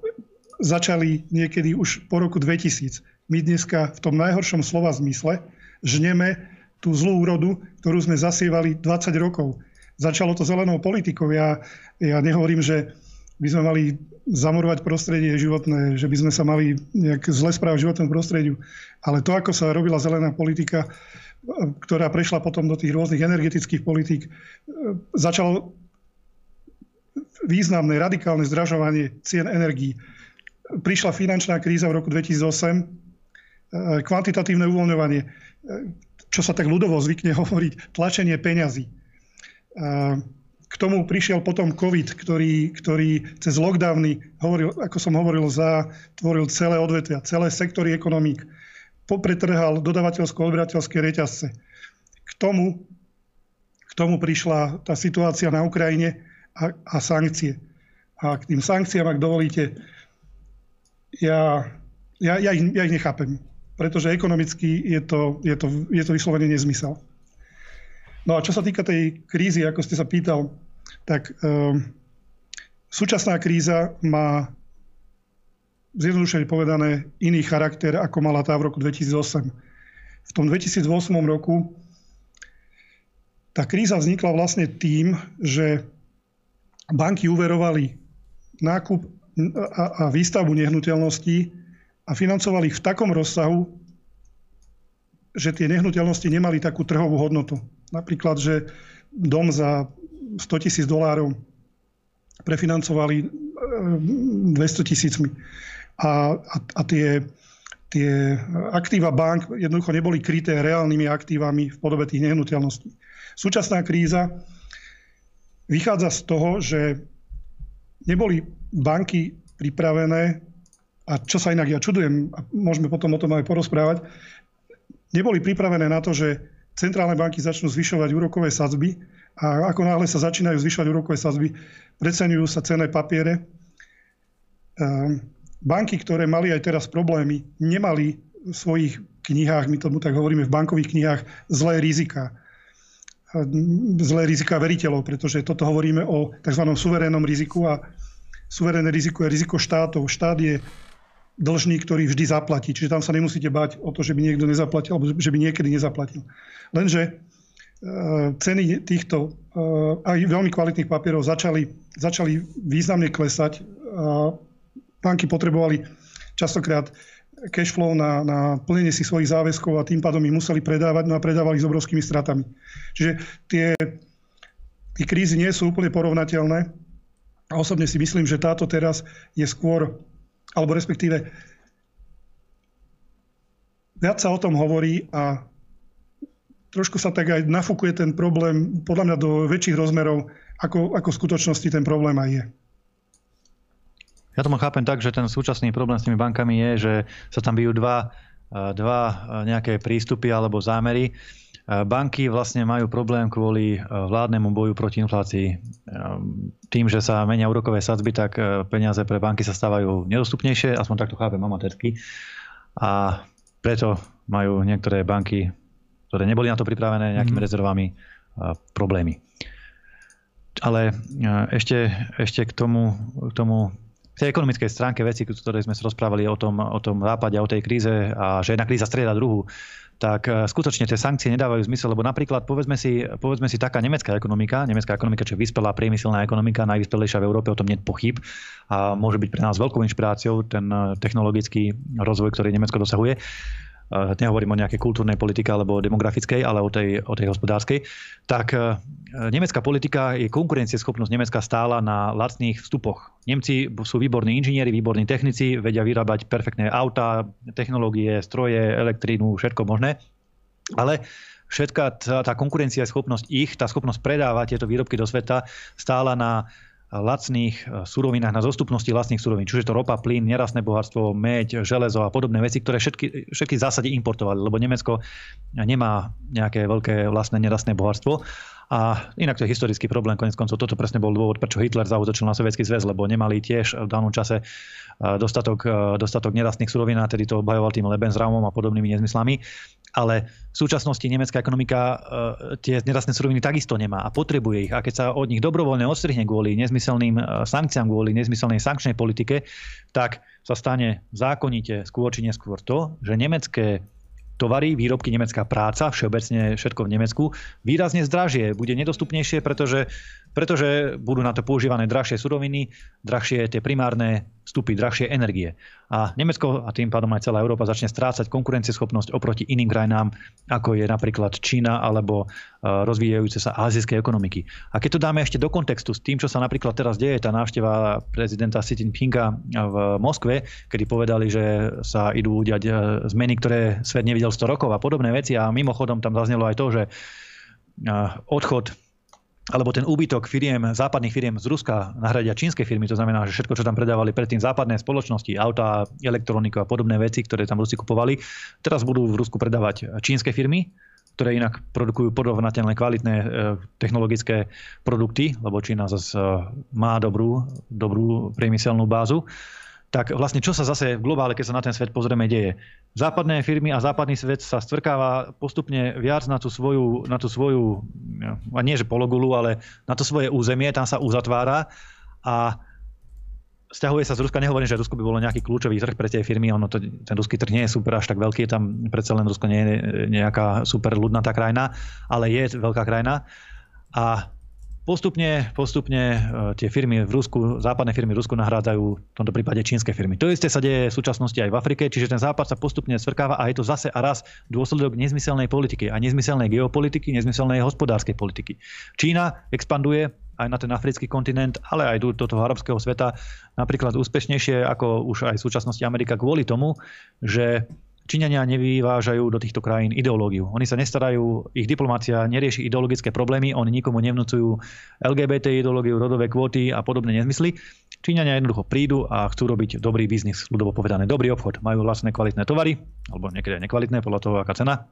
začali niekedy už po roku 2000. My dneska v tom najhoršom slova zmysle žneme tú zlú úrodu, ktorú sme zasievali 20 rokov. Začalo to zelenou politikou. Ja, ja nehovorím, že by sme mali zamorovať prostredie životné, že by sme sa mali nejak zle správať životnému prostrediu. Ale to, ako sa robila zelená politika, ktorá prešla potom do tých rôznych energetických politík, začalo významné radikálne zdražovanie cien energií. Prišla finančná kríza v roku 2008, kvantitatívne uvoľňovanie, čo sa tak ľudovo zvykne [laughs] hovoriť, tlačenie peňazí k tomu prišiel potom COVID, ktorý, ktorý cez lockdowny, hovoril, ako som hovoril, zatvoril celé odvetvia, celé sektory ekonomík, popretrhal dodavateľsko-odberateľské reťazce. K tomu, k tomu prišla tá situácia na Ukrajine a, a sankcie. A k tým sankciám, ak dovolíte, ja, ja, ja, ich, ja ich nechápem, pretože ekonomicky je to, je to, je to vyslovene nezmysel. No a čo sa týka tej krízy, ako ste sa pýtal, tak um, súčasná kríza má zjednodušene povedané iný charakter, ako mala tá v roku 2008. V tom 2008 roku tá kríza vznikla vlastne tým, že banky uverovali nákup a, výstavbu nehnuteľností a financovali ich v takom rozsahu, že tie nehnuteľnosti nemali takú trhovú hodnotu. Napríklad, že dom za 100 tisíc dolárov prefinancovali 200 e, tisícmi. A, a, a tie, tie aktíva bank jednoducho neboli kryté reálnymi aktívami v podobe tých nehnuteľností. Súčasná kríza vychádza z toho, že neboli banky pripravené, a čo sa inak ja čudujem, a môžeme potom o tom aj porozprávať, neboli pripravené na to, že centrálne banky začnú zvyšovať úrokové sadzby a ako náhle sa začínajú zvyšovať úrokové sadzby, preceňujú sa cenné papiere. Ehm, banky, ktoré mali aj teraz problémy, nemali v svojich knihách, my tomu tak hovoríme v bankových knihách, zlé rizika. Zlé rizika veriteľov, pretože toto hovoríme o tzv. suverénnom riziku a suverénne riziko je riziko štátov. Štát je dlžník, ktorý vždy zaplatí. Čiže tam sa nemusíte bať o to, že by niekto nezaplatil, alebo že by niekedy nezaplatil. Lenže e, ceny týchto e, aj veľmi kvalitných papierov začali, začali významne klesať. Banky potrebovali častokrát cash flow na, na plnenie si svojich záväzkov a tým pádom ich museli predávať, no a predávali s obrovskými stratami. Čiže tie, tie krízy nie sú úplne porovnateľné. A osobne si myslím, že táto teraz je skôr alebo respektíve viac sa o tom hovorí a trošku sa tak aj nafúkuje ten problém podľa mňa do väčších rozmerov, ako, ako v skutočnosti ten problém aj je. Ja tomu chápem tak, že ten súčasný problém s tými bankami je, že sa tam bijú dva, dva nejaké prístupy alebo zámery. Banky vlastne majú problém kvôli e, vládnemu boju proti inflácii. E, tým, že sa menia úrokové sadzby, tak e, peniaze pre banky sa stávajú nedostupnejšie, aspoň takto chápem amatérsky. A preto majú niektoré banky, ktoré neboli na to pripravené nejakými mm. rezervami, problémy. Ale ešte, ešte k tomu, k tomu k tej ekonomickej stránke veci, ktoré sme sa rozprávali o tom, o tom západe o tej kríze a že jedna kríza strieda druhú tak e, skutočne tie sankcie nedávajú zmysel, lebo napríklad povedzme si, povedzme si taká nemecká ekonomika, nemecká ekonomika, čo je vyspelá priemyselná ekonomika, najvyspelejšia v Európe, o tom nie pochyb a môže byť pre nás veľkou inšpiráciou ten e, technologický rozvoj, ktorý Nemecko dosahuje. Eh, nehovorím o nejakej kultúrnej politike alebo demografickej, ale o tej, o tej hospodárskej, tak eh, nemecká politika je konkurencieschopnosť Nemecka stála na lacných vstupoch. Nemci sú výborní inžinieri, výborní technici, vedia vyrábať perfektné autá, technológie, stroje, elektrínu, všetko možné. Ale všetká tá, tá konkurencieschopnosť ich, tá schopnosť predávať tieto výrobky do sveta stála na lacných eh, surovinách, na zostupnosti vlastných surovín. Čiže to ropa, plyn, nerastné bohatstvo, meď, železo a podobné veci, ktoré všetky, všetky v zásade importovali, lebo Nemecko nemá nejaké veľké vlastné nerastné bohatstvo. A inak to je historický problém, konec koncov toto presne bol dôvod, prečo Hitler zautočil na Sovietský zväz, lebo nemali tiež v danom čase dostatok, dostatok nerastných surovín a tedy to obhajoval tým Lebensraumom a podobnými nezmyslami. Ale v súčasnosti nemecká ekonomika tie nerastné suroviny takisto nemá a potrebuje ich. A keď sa od nich dobrovoľne odstrihne kvôli nezmyselným sankciám, kvôli nezmyselnej sankčnej politike, tak sa stane zákonite skôr či neskôr to, že nemecké tovary, výrobky, nemecká práca, všeobecne všetko v Nemecku, výrazne zdražie, bude nedostupnejšie, pretože pretože budú na to používané drahšie suroviny, drahšie tie primárne vstupy, drahšie energie. A Nemecko a tým pádom aj celá Európa začne strácať konkurencieschopnosť oproti iným krajinám, ako je napríklad Čína alebo e, rozvíjajúce sa azijské ekonomiky. A keď to dáme ešte do kontextu s tým, čo sa napríklad teraz deje, tá návšteva prezidenta Xi Jinpinga v Moskve, kedy povedali, že sa idú udiať e, zmeny, ktoré svet nevidel 100 rokov a podobné veci. A mimochodom tam zaznelo aj to, že e, odchod alebo ten úbytok firiem, západných firiem z Ruska nahradia čínske firmy, to znamená, že všetko, čo tam predávali predtým západné spoločnosti, auta, elektroniku a podobné veci, ktoré tam Rusi kupovali, teraz budú v Rusku predávať čínske firmy, ktoré inak produkujú porovnateľné kvalitné e, technologické produkty, lebo Čína zase má dobrú, dobrú priemyselnú bázu tak vlastne čo sa zase v globále, keď sa na ten svet pozrieme, deje? Západné firmy a západný svet sa stvrkáva postupne viac na tú svoju, na tú svoju a nie že pologulu, ale na to svoje územie, tam sa uzatvára a stiahuje sa z Ruska, nehovorím, že Rusko by bolo nejaký kľúčový trh pre tie firmy, ono to, ten ruský trh nie je super až tak veľký, tam predsa len Rusko nie je nejaká super ľudnatá krajina, ale je veľká krajina. A Postupne, postupne e, tie firmy v Rusku, západné firmy v Rusku nahrádzajú v tomto prípade čínske firmy. To isté sa deje v súčasnosti aj v Afrike, čiže ten západ sa postupne svrkáva a je to zase a raz dôsledok nezmyselnej politiky a nezmyselnej geopolitiky, nezmyselnej hospodárskej politiky. Čína expanduje aj na ten africký kontinent, ale aj do toho arabského sveta napríklad úspešnejšie ako už aj v súčasnosti Amerika kvôli tomu, že Číňania nevyvážajú do týchto krajín ideológiu. Oni sa nestarajú, ich diplomácia nerieši ideologické problémy, oni nikomu nevnúcujú LGBT ideológiu, rodové kvóty a podobné nezmysly. Číňania jednoducho prídu a chcú robiť dobrý biznis, ľudovo povedané, dobrý obchod. Majú vlastné kvalitné tovary, alebo niekedy nekvalitné, podľa toho, aká cena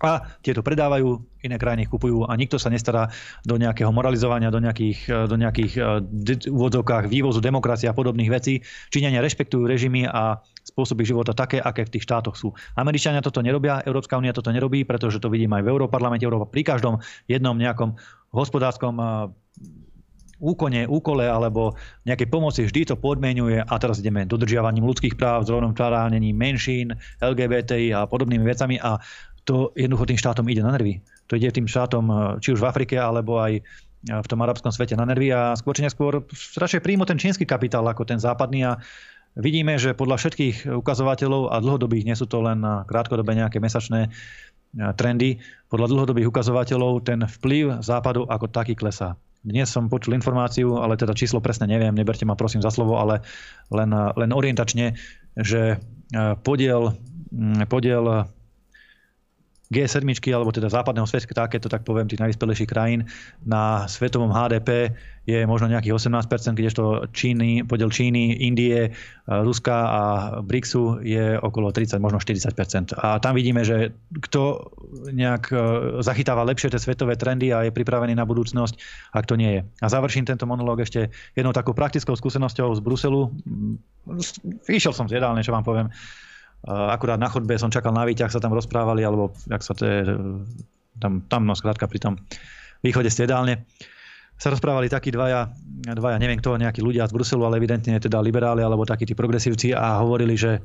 a tieto predávajú, iné krajiny ich kupujú a nikto sa nestará do nejakého moralizovania, do nejakých, do nejakých eh, úvodzovkách vývozu demokracie a podobných vecí. Číňania rešpektujú režimy a spôsoby života také, aké v tých štátoch sú. Američania toto nerobia, Európska únia toto nerobí, pretože to vidím aj v Európarlamente. Európa pri každom jednom nejakom hospodárskom eh, úkone, úkole alebo nejakej pomoci vždy to podmienuje a teraz ideme dodržiavaním ľudských práv, zrovnoprávnením menšín, LGBTI a podobnými vecami a to jednoducho tým štátom ide na nervy. To ide tým štátom eh, či už v Afrike, alebo aj eh, v tom arabskom svete na nervy a skôr či neskôr radšej príjmu ten čínsky kapitál ako ten západný a vidíme, že podľa všetkých ukazovateľov a dlhodobých, nie sú to len krátkodobé nejaké mesačné eh, trendy, podľa dlhodobých ukazovateľov ten vplyv západu ako taký klesá. Dnes som počul informáciu, ale teda číslo presne neviem, neberte ma prosím za slovo, ale len, len orientačne, že podiel, mm, podiel G7, alebo teda západného sveta, keď to tak poviem, tých najvyspelejších krajín na svetovom HDP je možno nejakých 18%, kdežto Číny, podiel Číny, Indie, Ruska a BRICSu je okolo 30, možno 40%. A tam vidíme, že kto nejak e, zachytáva lepšie tie svetové trendy a je pripravený na budúcnosť, ak to nie je. A završím tento monológ ešte jednou takou praktickou skúsenosťou z Bruselu. Išiel som z jedálne, čo vám poviem akurát na chodbe som čakal na výťah, sa tam rozprávali, alebo jak sa to je, tam, tam no skrátka pri tom východe stredálne sa rozprávali takí dvaja, dvaja, neviem kto, nejakí ľudia z Bruselu, ale evidentne teda liberáli alebo takí tí progresívci a hovorili, že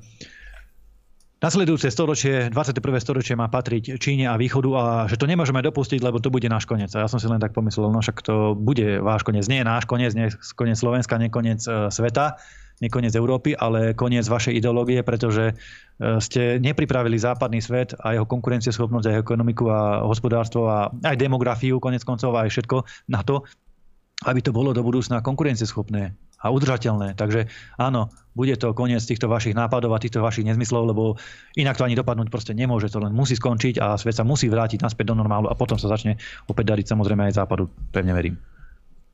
Nasledujúce storočie, 21. storočie má patriť Číne a východu a že to nemôžeme dopustiť, lebo to bude náš koniec. A ja som si len tak pomyslel, no však to bude váš koniec. Nie je náš koniec, nie koniec Slovenska, nie koniec e, sveta nie koniec Európy, ale koniec vašej ideológie, pretože e, ste nepripravili západný svet a jeho konkurencieschopnosť, a jeho ekonomiku a hospodárstvo a aj demografiu, konec koncov aj všetko na to, aby to bolo do budúcna konkurencieschopné a udržateľné. Takže áno, bude to koniec týchto vašich nápadov a týchto vašich nezmyslov, lebo inak to ani dopadnúť proste nemôže. To len musí skončiť a svet sa musí vrátiť naspäť do normálu a potom sa začne opäť dariť samozrejme aj západu. Pevne verím.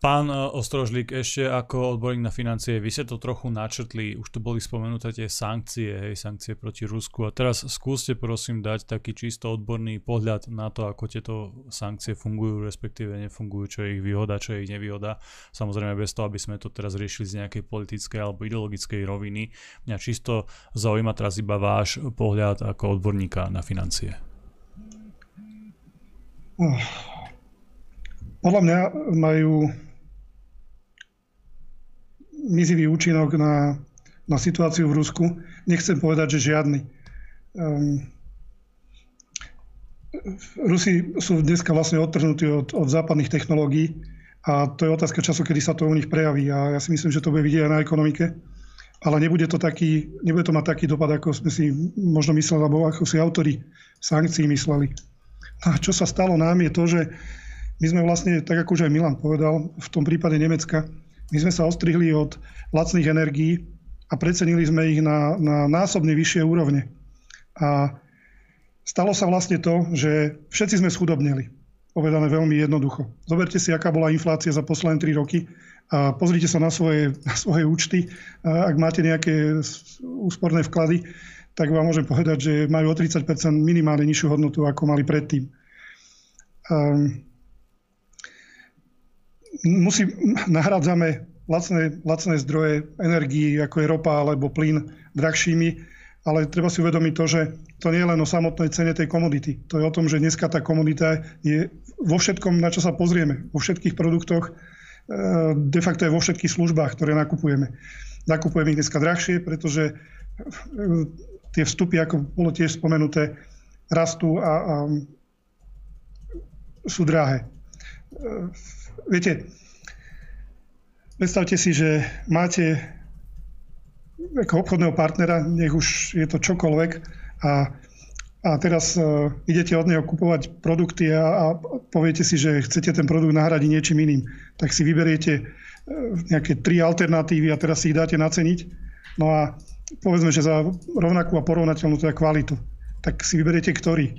Pán e, Ostrožlík, ešte ako odborník na financie, vy ste to trochu načrtli, už tu boli spomenuté tie sankcie, hej, sankcie proti Rusku a teraz skúste prosím dať taký čisto odborný pohľad na to, ako tieto sankcie fungujú, respektíve nefungujú, čo je ich výhoda, čo je ich nevýhoda. Samozrejme bez toho, aby sme to teraz riešili z nejakej politickej alebo ideologickej roviny. Mňa čisto zaujíma teraz iba váš pohľad ako odborníka na financie. Podľa mňa majú mizivý účinok na, na situáciu v Rusku. Nechcem povedať, že žiadny. Um, Rusi sú dneska vlastne odtrhnutí od, od západných technológií a to je otázka času, kedy sa to u nich prejaví a ja si myslím, že to bude vidieť aj na ekonomike. Ale nebude to, taký, nebude to mať taký dopad, ako sme si možno mysleli, alebo ako si autori sankcií mysleli. A čo sa stalo nám je to, že my sme vlastne, tak ako už aj Milan povedal, v tom prípade Nemecka, my sme sa ostrihli od lacných energií a precenili sme ich na, na násobne vyššie úrovne. A stalo sa vlastne to, že všetci sme schudobneli. Povedané veľmi jednoducho. Zoberte si, aká bola inflácia za posledné 3 roky a pozrite sa na svoje, [laughs] na svoje účty. A ak máte nejaké úsporné vklady, tak vám môžem povedať, že majú o 30% minimálne nižšiu hodnotu, ako mali predtým. Um, musí, nahradzame lacné, lacné zdroje energii, ako je ropa alebo plyn, drahšími, ale treba si uvedomiť to, že to nie je len o samotnej cene tej komodity. To je o tom, že dneska tá komodita je vo všetkom, na čo sa pozrieme, vo všetkých produktoch, e, de facto je vo všetkých službách, ktoré nakupujeme. Nakupujeme ich dneska drahšie, pretože e, tie vstupy, ako bolo tiež spomenuté, rastú a, a sú drahé e, viete, predstavte si, že máte ako obchodného partnera, nech už je to čokoľvek a, a teraz uh, idete od neho kupovať produkty a, a poviete si, že chcete ten produkt nahradiť niečím iným, tak si vyberiete uh, nejaké tri alternatívy a teraz si ich dáte naceniť. No a povedzme, že za rovnakú a porovnateľnú teda kvalitu. Tak si vyberiete ktorý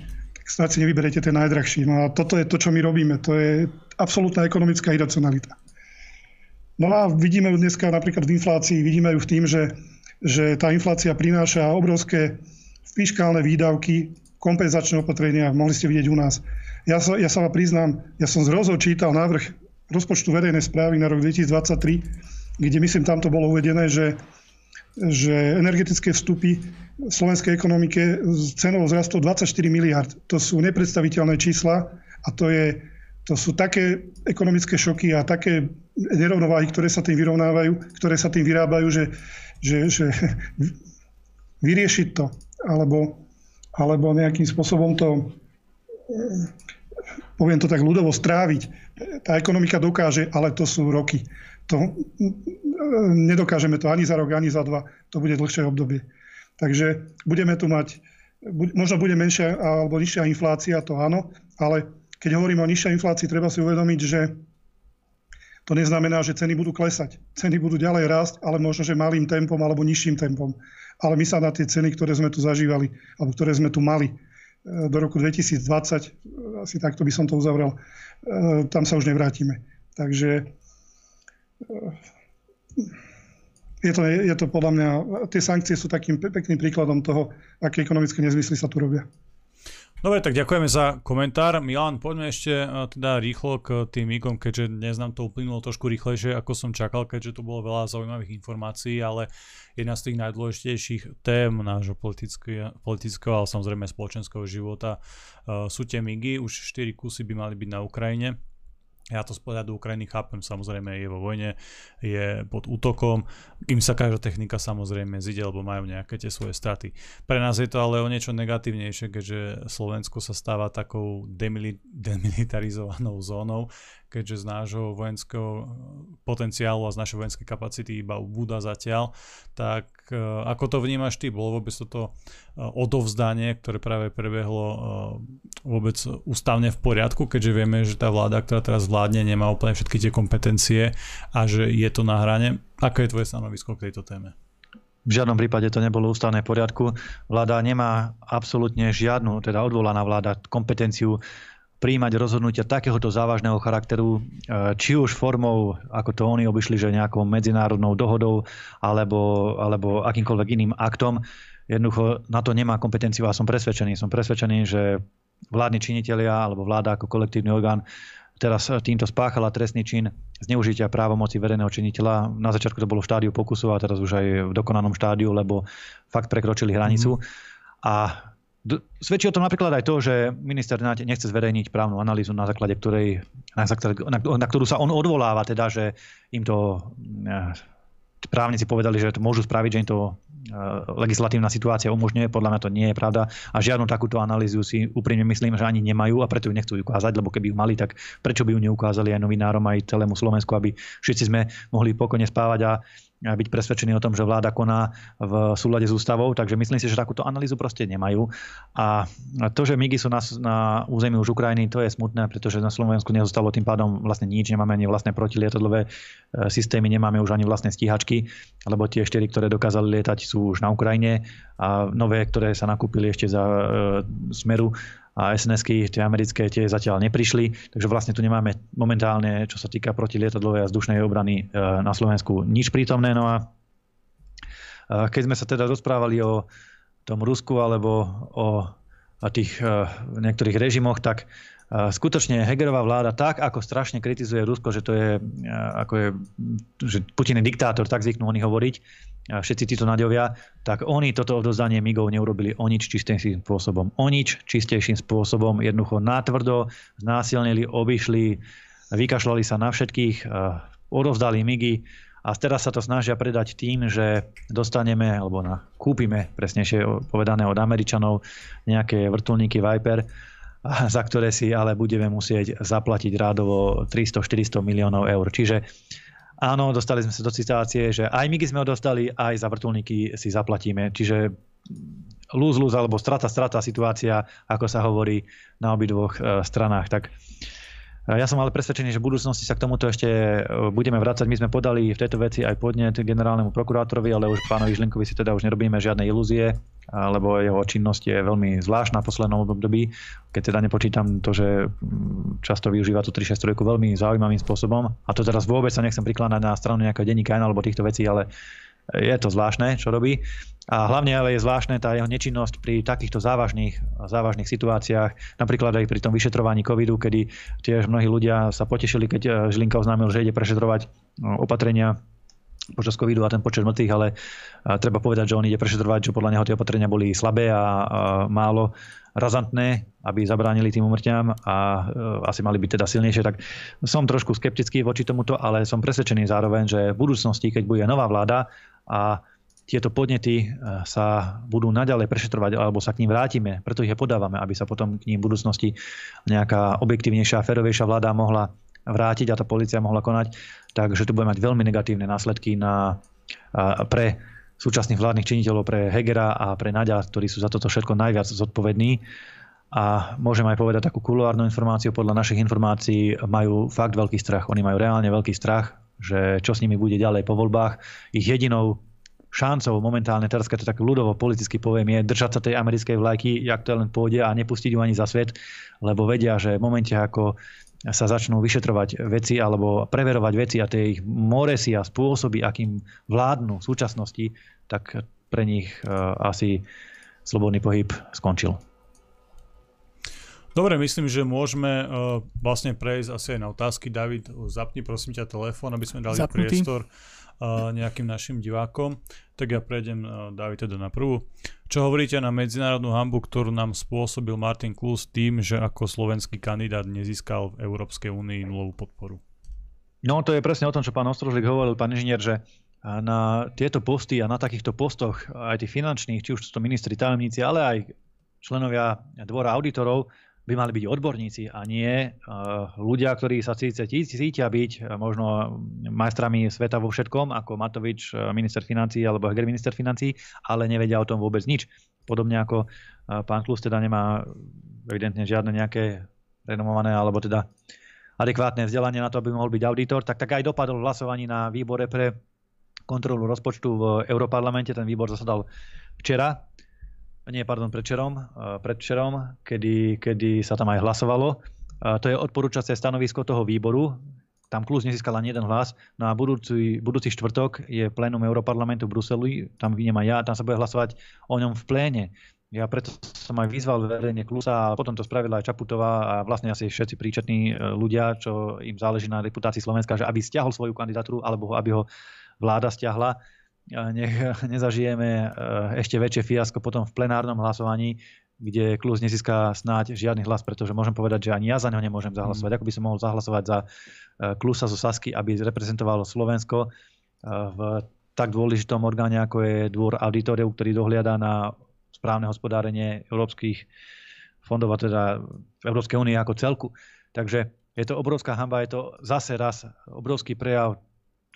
snad si nevyberiete ten najdrahší. No a toto je to, čo my robíme. To je absolútna ekonomická iracionalita. No a vidíme ju dneska napríklad v inflácii, vidíme ju v tým, že, že tá inflácia prináša obrovské fiskálne výdavky, kompenzačné opatrenia, mohli ste vidieť u nás. Ja sa, ja sa vám priznám, ja som z rozhod čítal návrh rozpočtu verejnej správy na rok 2023, kde myslím, tam to bolo uvedené, že že energetické vstupy v slovenskej ekonomike s cenou vzrastol 24 miliard. To sú nepredstaviteľné čísla a to, je, to sú také ekonomické šoky a také nerovnováhy, ktoré sa tým vyrovnávajú, ktoré sa tým vyrábajú, že, že, že [laughs] vyriešiť to alebo, alebo nejakým spôsobom to poviem to tak ľudovo stráviť. Tá ekonomika dokáže, ale to sú roky. To, nedokážeme to ani za rok, ani za dva. To bude dlhšie obdobie. Takže budeme tu mať, možno bude menšia alebo nižšia inflácia, to áno, ale keď hovoríme o nižšej inflácii, treba si uvedomiť, že to neznamená, že ceny budú klesať. Ceny budú ďalej rásť, ale možno, že malým tempom alebo nižším tempom. Ale my sa na tie ceny, ktoré sme tu zažívali, alebo ktoré sme tu mali e, do roku 2020, asi takto by som to uzavrel, e, tam sa už nevrátime. Takže je to, je to podľa mňa, tie sankcie sú takým pekným príkladom toho, aké ekonomické nezmysly sa tu robia. Dobre, tak ďakujeme za komentár. Milan, poďme ešte e, teda rýchlo k tým míkom, keďže dnes nám to uplynulo trošku rýchlejšie, ako som čakal, keďže tu bolo veľa zaujímavých informácií, ale jedna z tých najdôležitejších tém nášho politického, politického ale samozrejme spoločenského života uh, sú tie migy. Už 4 kusy by mali byť na Ukrajine ja to z pohľadu Ukrajiny chápem, samozrejme je vo vojne, je pod útokom, im sa každá technika samozrejme zide, lebo majú nejaké tie svoje straty. Pre nás je to ale o niečo negatívnejšie, keďže Slovensko sa stáva takou demilitarizovanou zónou, keďže z nášho vojenského potenciálu a z našej vojenskej kapacity iba ubúda zatiaľ, tak e, ako to vnímaš ty? Bolo vôbec toto e, odovzdanie, ktoré práve prebehlo vôbec ústavne v poriadku, keďže vieme, že tá vláda, ktorá teraz vládne, nemá úplne všetky tie kompetencie a že je to na hrane. Aké je tvoje stanovisko k tejto téme? V žiadnom prípade to nebolo ústavné poriadku. Vláda nemá absolútne žiadnu, teda odvolaná vláda, kompetenciu príjmať rozhodnutia takéhoto závažného charakteru, či už formou, ako to oni obyšli, že nejakou medzinárodnou dohodou alebo, alebo akýmkoľvek iným aktom. Jednoducho na to nemá kompetenciu a som presvedčený. Som presvedčený, že vládni činitelia alebo vláda ako kolektívny orgán teraz týmto spáchala trestný čin zneužitia právomoci verejného činiteľa. Na začiatku to bolo v štádiu pokusu a teraz už aj v dokonanom štádiu, lebo fakt prekročili hranicu. Mm. A svedčí o tom napríklad aj to, že minister nechce zverejniť právnu analýzu, na základe ktorej, na, na, na ktorú sa on odvoláva, teda, že im to eh, právnici povedali, že to môžu spraviť, že im to Eh, legislatívna situácia umožňuje. Podľa mňa to nie je pravda a žiadnu takúto analýzu si úprimne myslím, že ani nemajú a preto ju nechcú ukázať, lebo keby ju mali, tak prečo by ju neukázali aj novinárom, aj celému Slovensku, aby všetci sme mohli pokojne spávať a byť presvedčení o tom, že vláda koná v súlade s ústavou, takže myslím si, že takúto analýzu proste nemajú. A to, že MIGI sú na, na území už Ukrajiny, to je smutné, pretože na Slovensku nezostalo tým pádom vlastne nič, nemáme ani vlastné protilietadlové e, systémy, nemáme už ani vlastné stíhačky, lebo tie štyri, ktoré dokázali lietať, sú už na Ukrajine a nové, ktoré sa nakúpili ešte za e, smeru, a sns tie americké, tie zatiaľ neprišli, takže vlastne tu nemáme momentálne, čo sa týka protilietadlovej a vzdušnej obrany e, na Slovensku, nič prítomné. No a e, keď sme sa teda rozprávali o tom Rusku alebo o tých e, niektorých režimoch, tak skutočne Hegerová vláda tak, ako strašne kritizuje Rusko, že to je, ako je, že Putin je diktátor, tak zvyknú oni hovoriť, všetci títo naďovia, tak oni toto odovzdanie migov neurobili o nič čistejším spôsobom. O nič čistejším spôsobom jednoducho natvrdo znásilnili, obišli, vykašľali sa na všetkých, odovzdali migy a teraz sa to snažia predať tým, že dostaneme, alebo na, kúpime, presnejšie povedané od Američanov, nejaké vrtulníky Viper, za ktoré si ale budeme musieť zaplatiť rádovo 300-400 miliónov eur. Čiže Áno, dostali sme sa do situácie, že aj my sme dostali, aj za vrtulníky si zaplatíme. Čiže lose-lose alebo strata-strata situácia, ako sa hovorí na obidvoch e, stranách. Tak ja som ale presvedčený, že v budúcnosti sa k tomuto ešte e, budeme vrácať. My sme podali v tejto veci aj podnet generálnemu prokurátorovi, ale už pánovi Žlinkovi si teda už nerobíme žiadne ilúzie lebo jeho činnosť je veľmi zvláštna v poslednom období, keď teda nepočítam to, že mm, často využíva tú 363 veľmi zaujímavým spôsobom. A to teraz vôbec sa nechcem prikladať na stranu nejakého denníka alebo týchto vecí, ale je to zvláštne, čo robí. A hlavne ale je zvláštne tá jeho nečinnosť pri takýchto závažných, závažných situáciách, napríklad aj pri tom vyšetrovaní covidu, kedy tiež mnohí ľudia sa potešili, keď eh, Žilinka oznámil, že ide prešetrovať no, opatrenia počas covidu a ten počet mŕtvych, ale treba povedať, že on ide prešetrovať, že podľa neho tie opatrenia boli slabé a málo razantné, aby zabránili tým umrťam a e, asi mali byť teda silnejšie, tak som trošku skeptický voči tomuto, ale som presvedčený zároveň, že v budúcnosti, keď bude nová vláda a tieto podnety e, sa budú naďalej prešetrovať alebo sa k ním vrátime, preto ich podávame, aby sa potom k ním v budúcnosti nejaká objektívnejšia, férovejšia vláda mohla vrátiť a tá policia mohla konať, takže to bude mať veľmi negatívne následky na, pre súčasných vládnych činiteľov, pre Hegera a pre Nadia, ktorí sú za toto všetko najviac zodpovední. A môžem aj povedať takú kuloárnu informáciu, podľa našich informácií majú fakt veľký strach. Oni majú reálne veľký strach, že čo s nimi bude ďalej po voľbách. Ich jedinou šancou momentálne, teraz keď to tak ľudovo politicky poviem, je držať sa tej americkej vlajky, jak to len pôjde a nepustiť ju ani za svet, lebo vedia, že v momente ako sa začnú vyšetrovať veci alebo preverovať veci a tie ich moresy a spôsoby, akým vládnu v súčasnosti, tak pre nich e, asi slobodný pohyb skončil. Dobre, myslím, že môžeme uh, vlastne prejsť asi aj na otázky. David, zapni prosím ťa telefón, aby sme dali Zapnutý. priestor nejakým našim divákom. Tak ja prejdem, David, teda na prvú. Čo hovoríte na medzinárodnú hambu, ktorú nám spôsobil Martin Klus tým, že ako slovenský kandidát nezískal v Európskej únii nulovú podporu? No to je presne o tom, čo pán Ostrožlik hovoril, pán inžinier, že na tieto posty a na takýchto postoch, aj tých finančných, či už sú to ministri tajomníci, ale aj členovia dvora auditorov, by mali byť odborníci a nie eh, ľudia, ktorí sa síce cítia byť eh, možno majstrami sveta vo všetkom, ako Matovič, eh, minister financí alebo Heger, minister financí, ale nevedia o tom vôbec nič. Podobne ako pán Klus teda nemá evidentne žiadne nejaké renomované alebo teda adekvátne vzdelanie na to, aby mohol byť auditor, tak tak aj dopadol v hlasovaní na výbore pre kontrolu rozpočtu v Európarlamente. Ten výbor zasadal včera nie, pardon, predčerom, predčerom kedy, kedy sa tam aj hlasovalo To je odporúčacie stanovisko toho výboru, tam Klus nezískal ani jeden hlas. No a budúci, budúci štvrtok je plénum Europarlamentu v Bruseli, tam vidím aj ja, tam sa bude hlasovať o ňom v pléne. Ja preto som aj vyzval verejne Klusa a potom to spravila aj Čaputová a vlastne asi všetci príčetní e, ľudia, čo im záleží na reputácii Slovenska, že aby stiahol svoju kandidatúru alebo aby ho vláda stiahla. Nech [laughs] nezažijeme e, ešte väčšie fiasko potom v plenárnom hlasovaní, kde Klus nezíska snáď žiadny hlas, pretože môžem povedať, že ani ja za neho nemôžem zahlasovať. Mm. Ako by som mohol zahlasovať za e, Klusa zo Sasky, aby reprezentovalo Slovensko v tak dôležitom orgáne, ako je dvor auditorov, ktorý dohliada na správne hospodárenie európskych fondov a teda Európskej únie ako celku. Takže je to obrovská hamba, je to zase raz obrovský prejav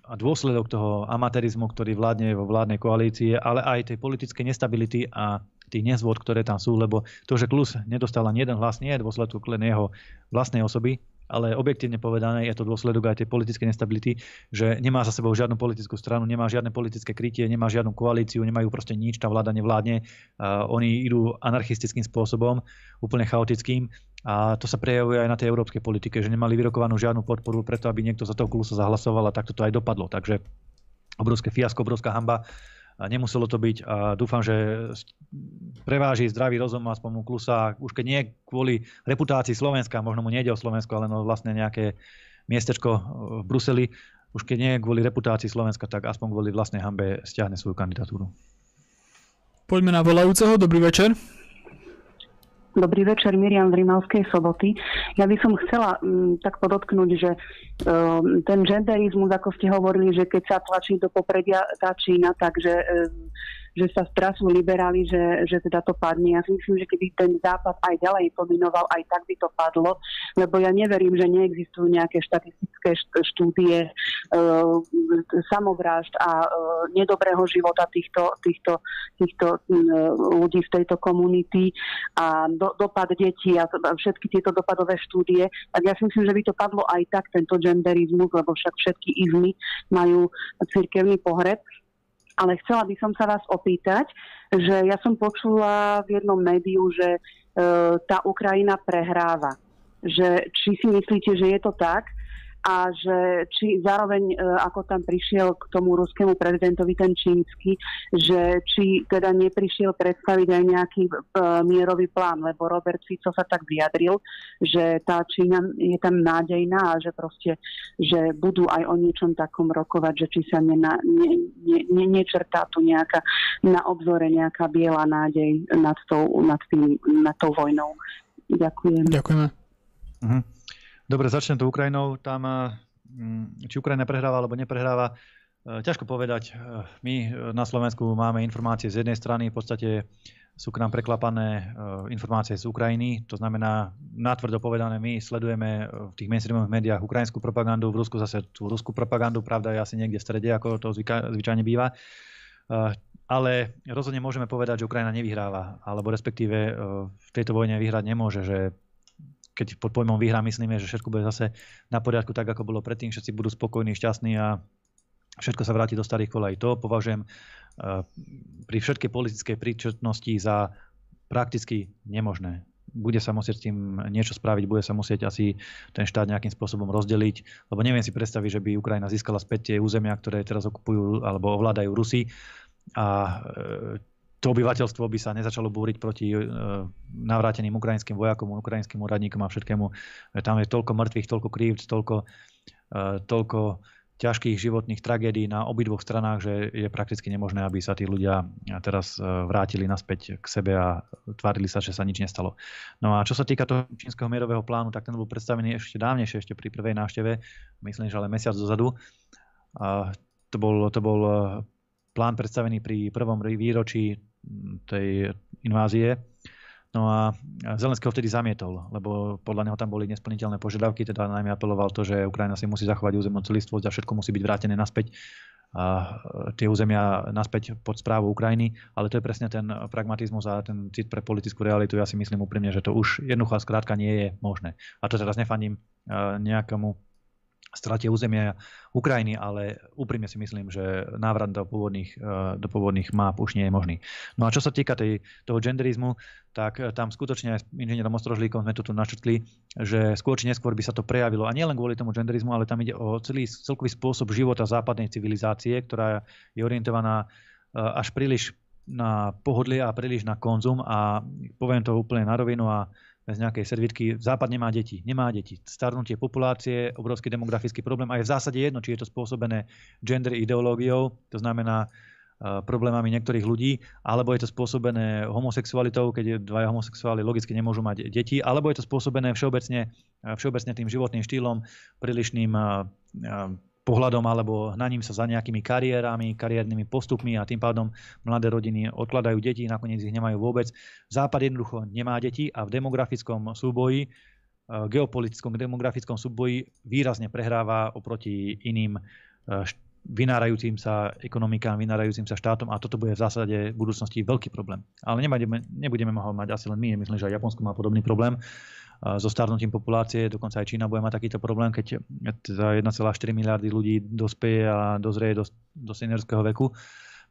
a dôsledok toho amatérizmu, ktorý vládne vo vládnej koalícii, ale aj tej politickej nestability a tých nezvod, ktoré tam sú, lebo to, že Klus nedostal ani jeden hlas, nie je dôsledok len jeho vlastnej osoby, ale objektívne povedané je to dôsledok aj tej politickej nestability, že nemá za sebou žiadnu politickú stranu, nemá žiadne politické krytie, nemá žiadnu koalíciu, nemajú proste nič, tá vláda nevládne. Uh, oni idú anarchistickým spôsobom, úplne chaotickým a to sa prejavuje aj na tej európskej politike, že nemali vyrokovanú žiadnu podporu preto, aby niekto za toho klusa zahlasoval a takto to aj dopadlo. Takže obrovské fiasko, obrovská hamba nemuselo to byť a dúfam, že preváži zdravý rozum aspoň mu klusa, už keď nie kvôli reputácii Slovenska, možno mu nejde o Slovensko, ale no vlastne nejaké miestečko v Bruseli, už keď nie kvôli reputácii Slovenska, tak aspoň kvôli vlastnej hambe stiahne svoju kandidatúru. Poďme na volajúceho, dobrý večer. Dobrý večer, Miriam z Rimavskej soboty. Ja by som chcela m, tak podotknúť, že um, ten genderizmus, ako ste hovorili, že keď sa tlačí do popredia tá Čína, takže um, že sa strašujú liberáli, že, že teda to padne. Ja si myslím, že keby ten západ aj ďalej pominoval, aj tak by to padlo, lebo ja neverím, že neexistujú nejaké štatistické štúdie e, samovrážd a e, nedobrého života týchto, týchto, týchto e, ľudí v tejto komunity a do, dopad detí a všetky tieto dopadové štúdie. Tak ja si myslím, že by to padlo aj tak, tento genderizmus, lebo však všetky izmy majú cirkevný pohreb ale chcela by som sa vás opýtať, že ja som počula v jednom médiu, že e, tá Ukrajina prehráva. Že, či si myslíte, že je to tak? A že či zároveň, e, ako tam prišiel k tomu ruskému prezidentovi ten čínsky, že či teda neprišiel predstaviť aj nejaký e, mierový plán, lebo Robert Fico sa tak vyjadril, že tá Čína je tam nádejná a že proste, že budú aj o niečom takom rokovať, že či sa nena, ne, ne, ne, nečertá tu nejaká na obzore nejaká biela nádej nad tou, nad tým, nad tou vojnou. Ďakujem. Ďakujeme. Uh-huh. Dobre, začnem to Ukrajinou. Tam, mm, či Ukrajina prehráva alebo neprehráva, e, ťažko povedať. E, my na Slovensku máme informácie z jednej strany, v podstate sú k nám preklapané informácie z Ukrajiny. To znamená, natvrdo povedané, my sledujeme v tých mainstreamových médiách ukrajinskú propagandu, v Rusku zase tú ruskú propagandu, pravda je asi niekde v strede, ako to zvyčajne býva. Ale rozhodne môžeme povedať, že Ukrajina nevyhráva, alebo respektíve v tejto vojne vyhrať nemôže, že keď pod pojmom výhra myslíme, že všetko bude zase na poriadku tak, ako bolo predtým, všetci budú spokojní, šťastní a všetko sa vráti do starých kolej. To považujem uh, pri všetkej politickej príčetnosti za prakticky nemožné. Bude sa musieť s tým niečo spraviť, bude sa musieť asi ten štát nejakým spôsobom rozdeliť, lebo neviem si predstaviť, že by Ukrajina získala späť tie územia, ktoré teraz okupujú alebo ovládajú Rusi a uh, to obyvateľstvo by sa nezačalo búriť proti e, navráteným ukrajinským vojakom, ukrajinským úradníkom a všetkému. Tam je toľko mŕtvych, toľko krívd, toľko, e, toľko ťažkých životných tragédií na obidvoch stranách, že je prakticky nemožné, aby sa tí ľudia teraz e, vrátili naspäť k sebe a tvárili sa, že sa nič nestalo. No a čo sa týka toho čínskeho mierového plánu, tak ten bol predstavený ešte dávnejšie, ešte pri prvej návšteve, myslím, že ale mesiac dozadu. A to bol, to bol plán predstavený pri prvom výročí tej invázie. No a Zelenského vtedy zamietol, lebo podľa neho tam boli nesplniteľné požiadavky, teda najmä apeloval to, že Ukrajina si musí zachovať územnú celistvosť a všetko musí byť vrátené naspäť a tie územia naspäť pod správu Ukrajiny, ale to je presne ten pragmatizmus a ten cit pre politickú realitu. Ja si myslím úprimne, že to už jednoducho skrátka nie je možné. A to teraz nefandím nejakému stratie územia Ukrajiny, ale úprimne si myslím, že návrat do pôvodných, do pôvodných map už nie je možný. No a čo sa týka tej, toho genderizmu, tak tam skutočne aj s inžinierom Ostrožlíkom sme to tu našetli, že skôr či neskôr by sa to prejavilo. A nielen kvôli tomu genderizmu, ale tam ide o celý celkový spôsob života západnej civilizácie, ktorá je orientovaná až príliš na pohodlie a príliš na konzum a poviem to úplne na rovinu a bez nejakej servítky. Západ nemá deti. Nemá deti. Starnutie populácie, obrovský demografický problém a je v zásade jedno, či je to spôsobené gender ideológiou, to znamená uh, problémami niektorých ľudí, alebo je to spôsobené homosexualitou, keď dvaja homosexuáli logicky nemôžu mať deti, alebo je to spôsobené všeobecne, všeobecne tým životným štýlom, prílišným uh, pohľadom alebo hnaním sa za nejakými kariérami, kariérnymi postupmi a tým pádom mladé rodiny odkladajú deti, nakoniec ich nemajú vôbec. Západ jednoducho nemá deti a v demografickom súboji, eh, geopolitickom demografickom súboji výrazne prehráva oproti iným eh, vynárajúcim sa ekonomikám, vynárajúcim sa štátom a toto bude v zásade v budúcnosti veľký problém. Ale nebudeme, nebudeme ho mať asi len my, myslím, že aj Japonsko má podobný problém so starnutím populácie, dokonca aj Čína bude mať takýto problém, keď za 1,4 miliardy ľudí dospeje a dozrie do, do seniorského veku.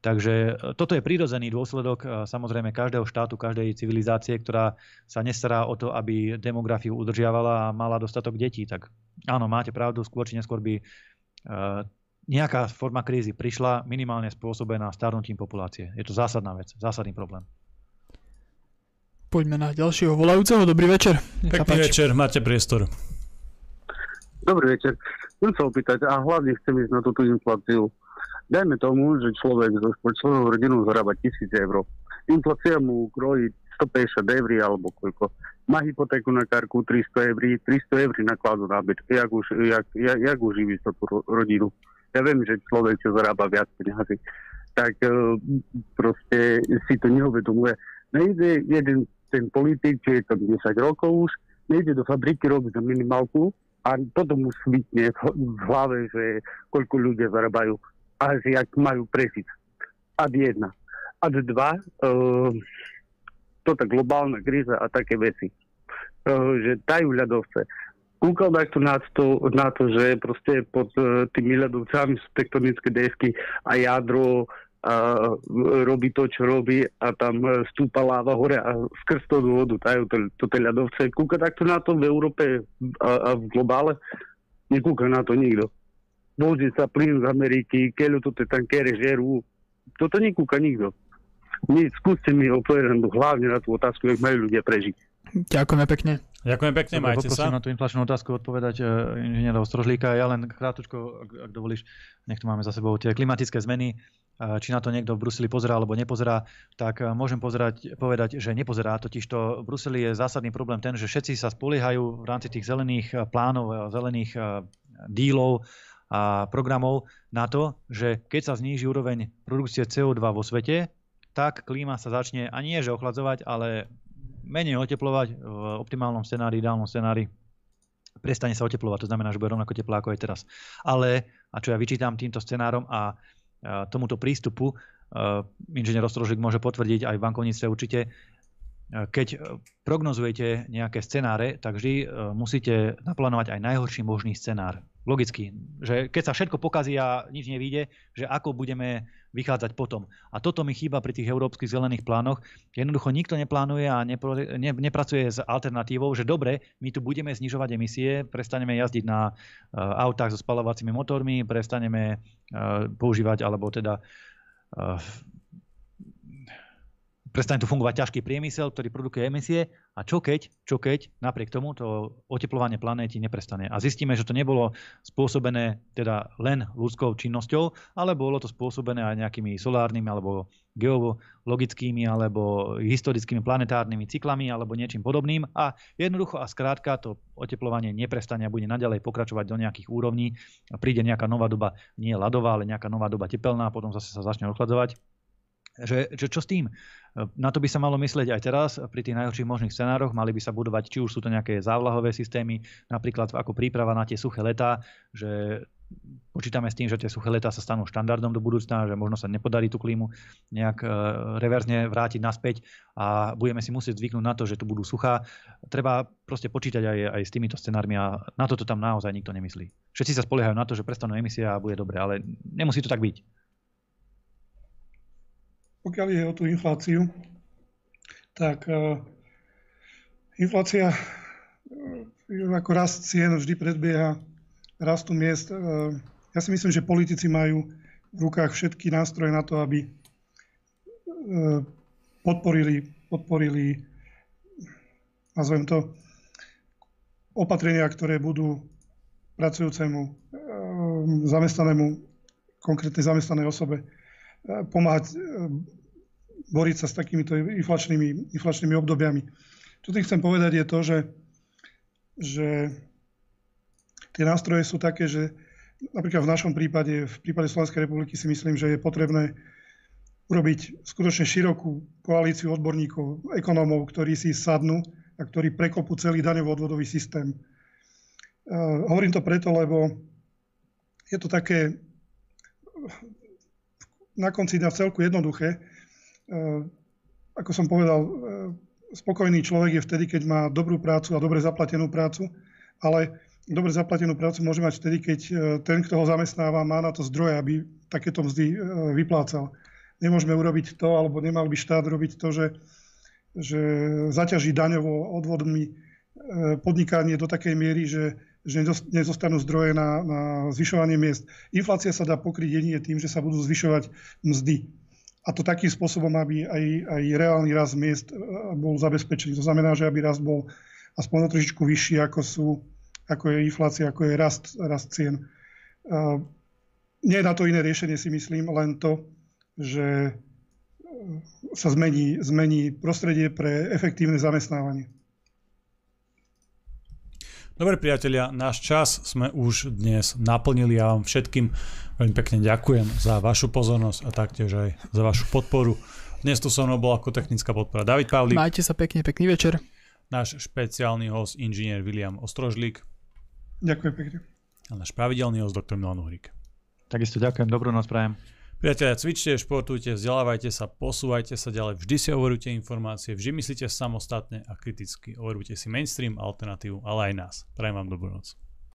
Takže e, toto je prírodzený dôsledok e, samozrejme každého štátu, každej civilizácie, ktorá sa nestará o to, aby demografiu udržiavala a mala dostatok detí. Tak áno, máte pravdu, skôr či neskôr by e, nejaká forma krízy prišla minimálne spôsobená starnutím populácie. Je to zásadná vec, zásadný problém. Poďme na ďalšieho volajúceho. Dobrý večer. Pekný večer, máte priestor. Dobrý večer. Chcem sa opýtať a hlavne chcem ísť na túto infláciu. Dajme tomu, že človek zo svojou rodinou zarába 1000 eur. Inflácia mu krojí 150 eur alebo koľko. Má hypotéku na karku 300 eur, 300 eur nakladú na byt. Jak už, jak, jak, jak už živí sa tú rodinu? Ja viem, že človek, čo zarába viac peniazy, tak uh, proste si to neuvedomuje. Nejde jeden ten politik, čo je tam 10 rokov už, nejde do fabriky robiť za minimálku a potom mu svitne v hlave, že koľko ľudia zarábajú a že jak majú prežiť. Ad jedna. Ad dva, uh, toto globálna kríza a také veci. Uh, že dajú ľadovce. Kúkal to na to, na to, že proste pod uh, tými ľadovcami sú tektonické desky a jadro a robí to, čo robí a tam stúpa láva hore a skrz to vodu tajú to, to, to ľadovce. Kúka takto na to v Európe a, a v globále? Nekúka na to nikto. Vozí sa plyn z Ameriky, keľu to tankere žerú. Toto nekúka nikto. Nie, skúste mi opovedať hlavne na tú otázku, jak majú ľudia prežiť. Ďakujeme pekne. Ďakujem pekne, Dobre, majte sa. na tú inflačnú otázku odpovedať uh, inžiniera Ostrožlíka. Ja len krátko, ak, ak dovolíš, nech tu máme za sebou tie klimatické zmeny či na to niekto v Bruseli pozerá alebo nepozerá, tak môžem pozerať, povedať, že nepozerá. Totiž to v Bruseli je zásadný problém ten, že všetci sa spoliehajú v rámci tých zelených plánov, zelených dílov a programov na to, že keď sa zníži úroveň produkcie CO2 vo svete, tak klíma sa začne a nie že ochladzovať, ale menej oteplovať v optimálnom scenári, ideálnom scenári prestane sa oteplovať, to znamená, že bude rovnako teplá ako je teraz. Ale, a čo ja vyčítam týmto scenárom a tomuto prístupu. Inžinier Ostrožík môže potvrdiť aj v bankovníctve určite. Keď prognozujete nejaké scenáre, tak vždy musíte naplánovať aj najhorší možný scenár. Logicky, že keď sa všetko pokazí a nič nevíde, že ako budeme vychádzať potom. A toto mi chýba pri tých európskych zelených plánoch. Jednoducho nikto neplánuje a nepro, ne, nepracuje s alternatívou, že dobre, my tu budeme znižovať emisie, prestaneme jazdiť na uh, autách so spalovacími motormi, prestaneme uh, používať alebo teda uh, prestane tu fungovať ťažký priemysel, ktorý produkuje emisie a čo keď, čo keď napriek tomu to oteplovanie planéty neprestane. A zistíme, že to nebolo spôsobené teda len ľudskou činnosťou, ale bolo to spôsobené aj nejakými solárnymi alebo geologickými alebo historickými planetárnymi cyklami alebo niečím podobným a jednoducho a skrátka to oteplovanie neprestane a bude naďalej pokračovať do nejakých úrovní. Príde nejaká nová doba, nie ľadová, ale nejaká nová doba tepelná, potom zase sa začne ochladzovať že, že čo s tým? Na to by sa malo myslieť aj teraz pri tých najhorších možných scenároch. Mali by sa budovať, či už sú to nejaké závlahové systémy, napríklad ako príprava na tie suché letá, že počítame s tým, že tie suché letá sa stanú štandardom do budúcna, že možno sa nepodarí tú klímu nejak e, reverzne vrátiť naspäť a budeme si musieť zvyknúť na to, že tu budú suchá. Treba proste počítať aj, aj s týmito scenármi a na toto tam naozaj nikto nemyslí. Všetci sa spoliehajú na to, že prestanú emisia a bude dobre, ale nemusí to tak byť. Pokiaľ je o tú infláciu, tak uh, inflácia uh, ako rast cien vždy predbieha rastu miest. Uh, ja si myslím, že politici majú v rukách všetky nástroje na to, aby e, podporili, podporili nazvem to, opatrenia, ktoré budú pracujúcemu, e, zamestnanému, konkrétnej zamestnanej osobe e, pomáhať boriť sa s takýmito inflačnými, inflačnými obdobiami. Čo tým chcem povedať je to, že, že tie nástroje sú také, že napríklad v našom prípade, v prípade Slovenskej republiky si myslím, že je potrebné urobiť skutočne širokú koalíciu odborníkov, ekonómov, ktorí si sadnú a ktorí prekopú celý daňovo-odvodový systém. Uh, hovorím to preto, lebo je to také na konci na celku jednoduché. Uh, ako som povedal, uh, spokojný človek je vtedy, keď má dobrú prácu a dobre zaplatenú prácu, ale dobre zaplatenú prácu môže mať vtedy, keď e, ten, kto ho zamestnáva, má na to zdroje, aby takéto mzdy e, vyplácal. Nemôžeme urobiť to, alebo nemal by štát robiť to, že, že zaťaží daňovo odvodmi e, podnikanie do takej miery, že, že nezostanú zdroje na, na zvyšovanie miest. Inflácia sa dá pokryť jedine tým, že sa budú zvyšovať mzdy. A to takým spôsobom, aby aj, aj reálny rast miest bol zabezpečený. To znamená, že aby rast bol aspoň trošičku vyšší, ako sú ako je inflácia, ako je rast, rast cien. Nie je na to iné riešenie, si myslím, len to, že e, sa zmení, zmení prostredie pre efektívne zamestnávanie. Dobre priatelia, náš čas sme už dnes naplnili. Ja vám všetkým veľmi pekne ďakujem za vašu pozornosť a taktiež aj za vašu podporu. Dnes tu so mnou bol ako technická podpora David Pavlík. Majte sa pekne, pekný večer. Náš špeciálny host, inžinier William Ostrožlík. Ďakujem pekne. A náš pravidelný host, doktor Milan Uhrík. Takisto ďakujem, dobrú noc prajem. Priatelia, cvičte, športujte, vzdelávajte sa, posúvajte sa ďalej, vždy si overujte informácie, vždy myslíte samostatne a kriticky. Overujte si mainstream, alternatívu, ale aj nás. Prajem vám dobrú noc.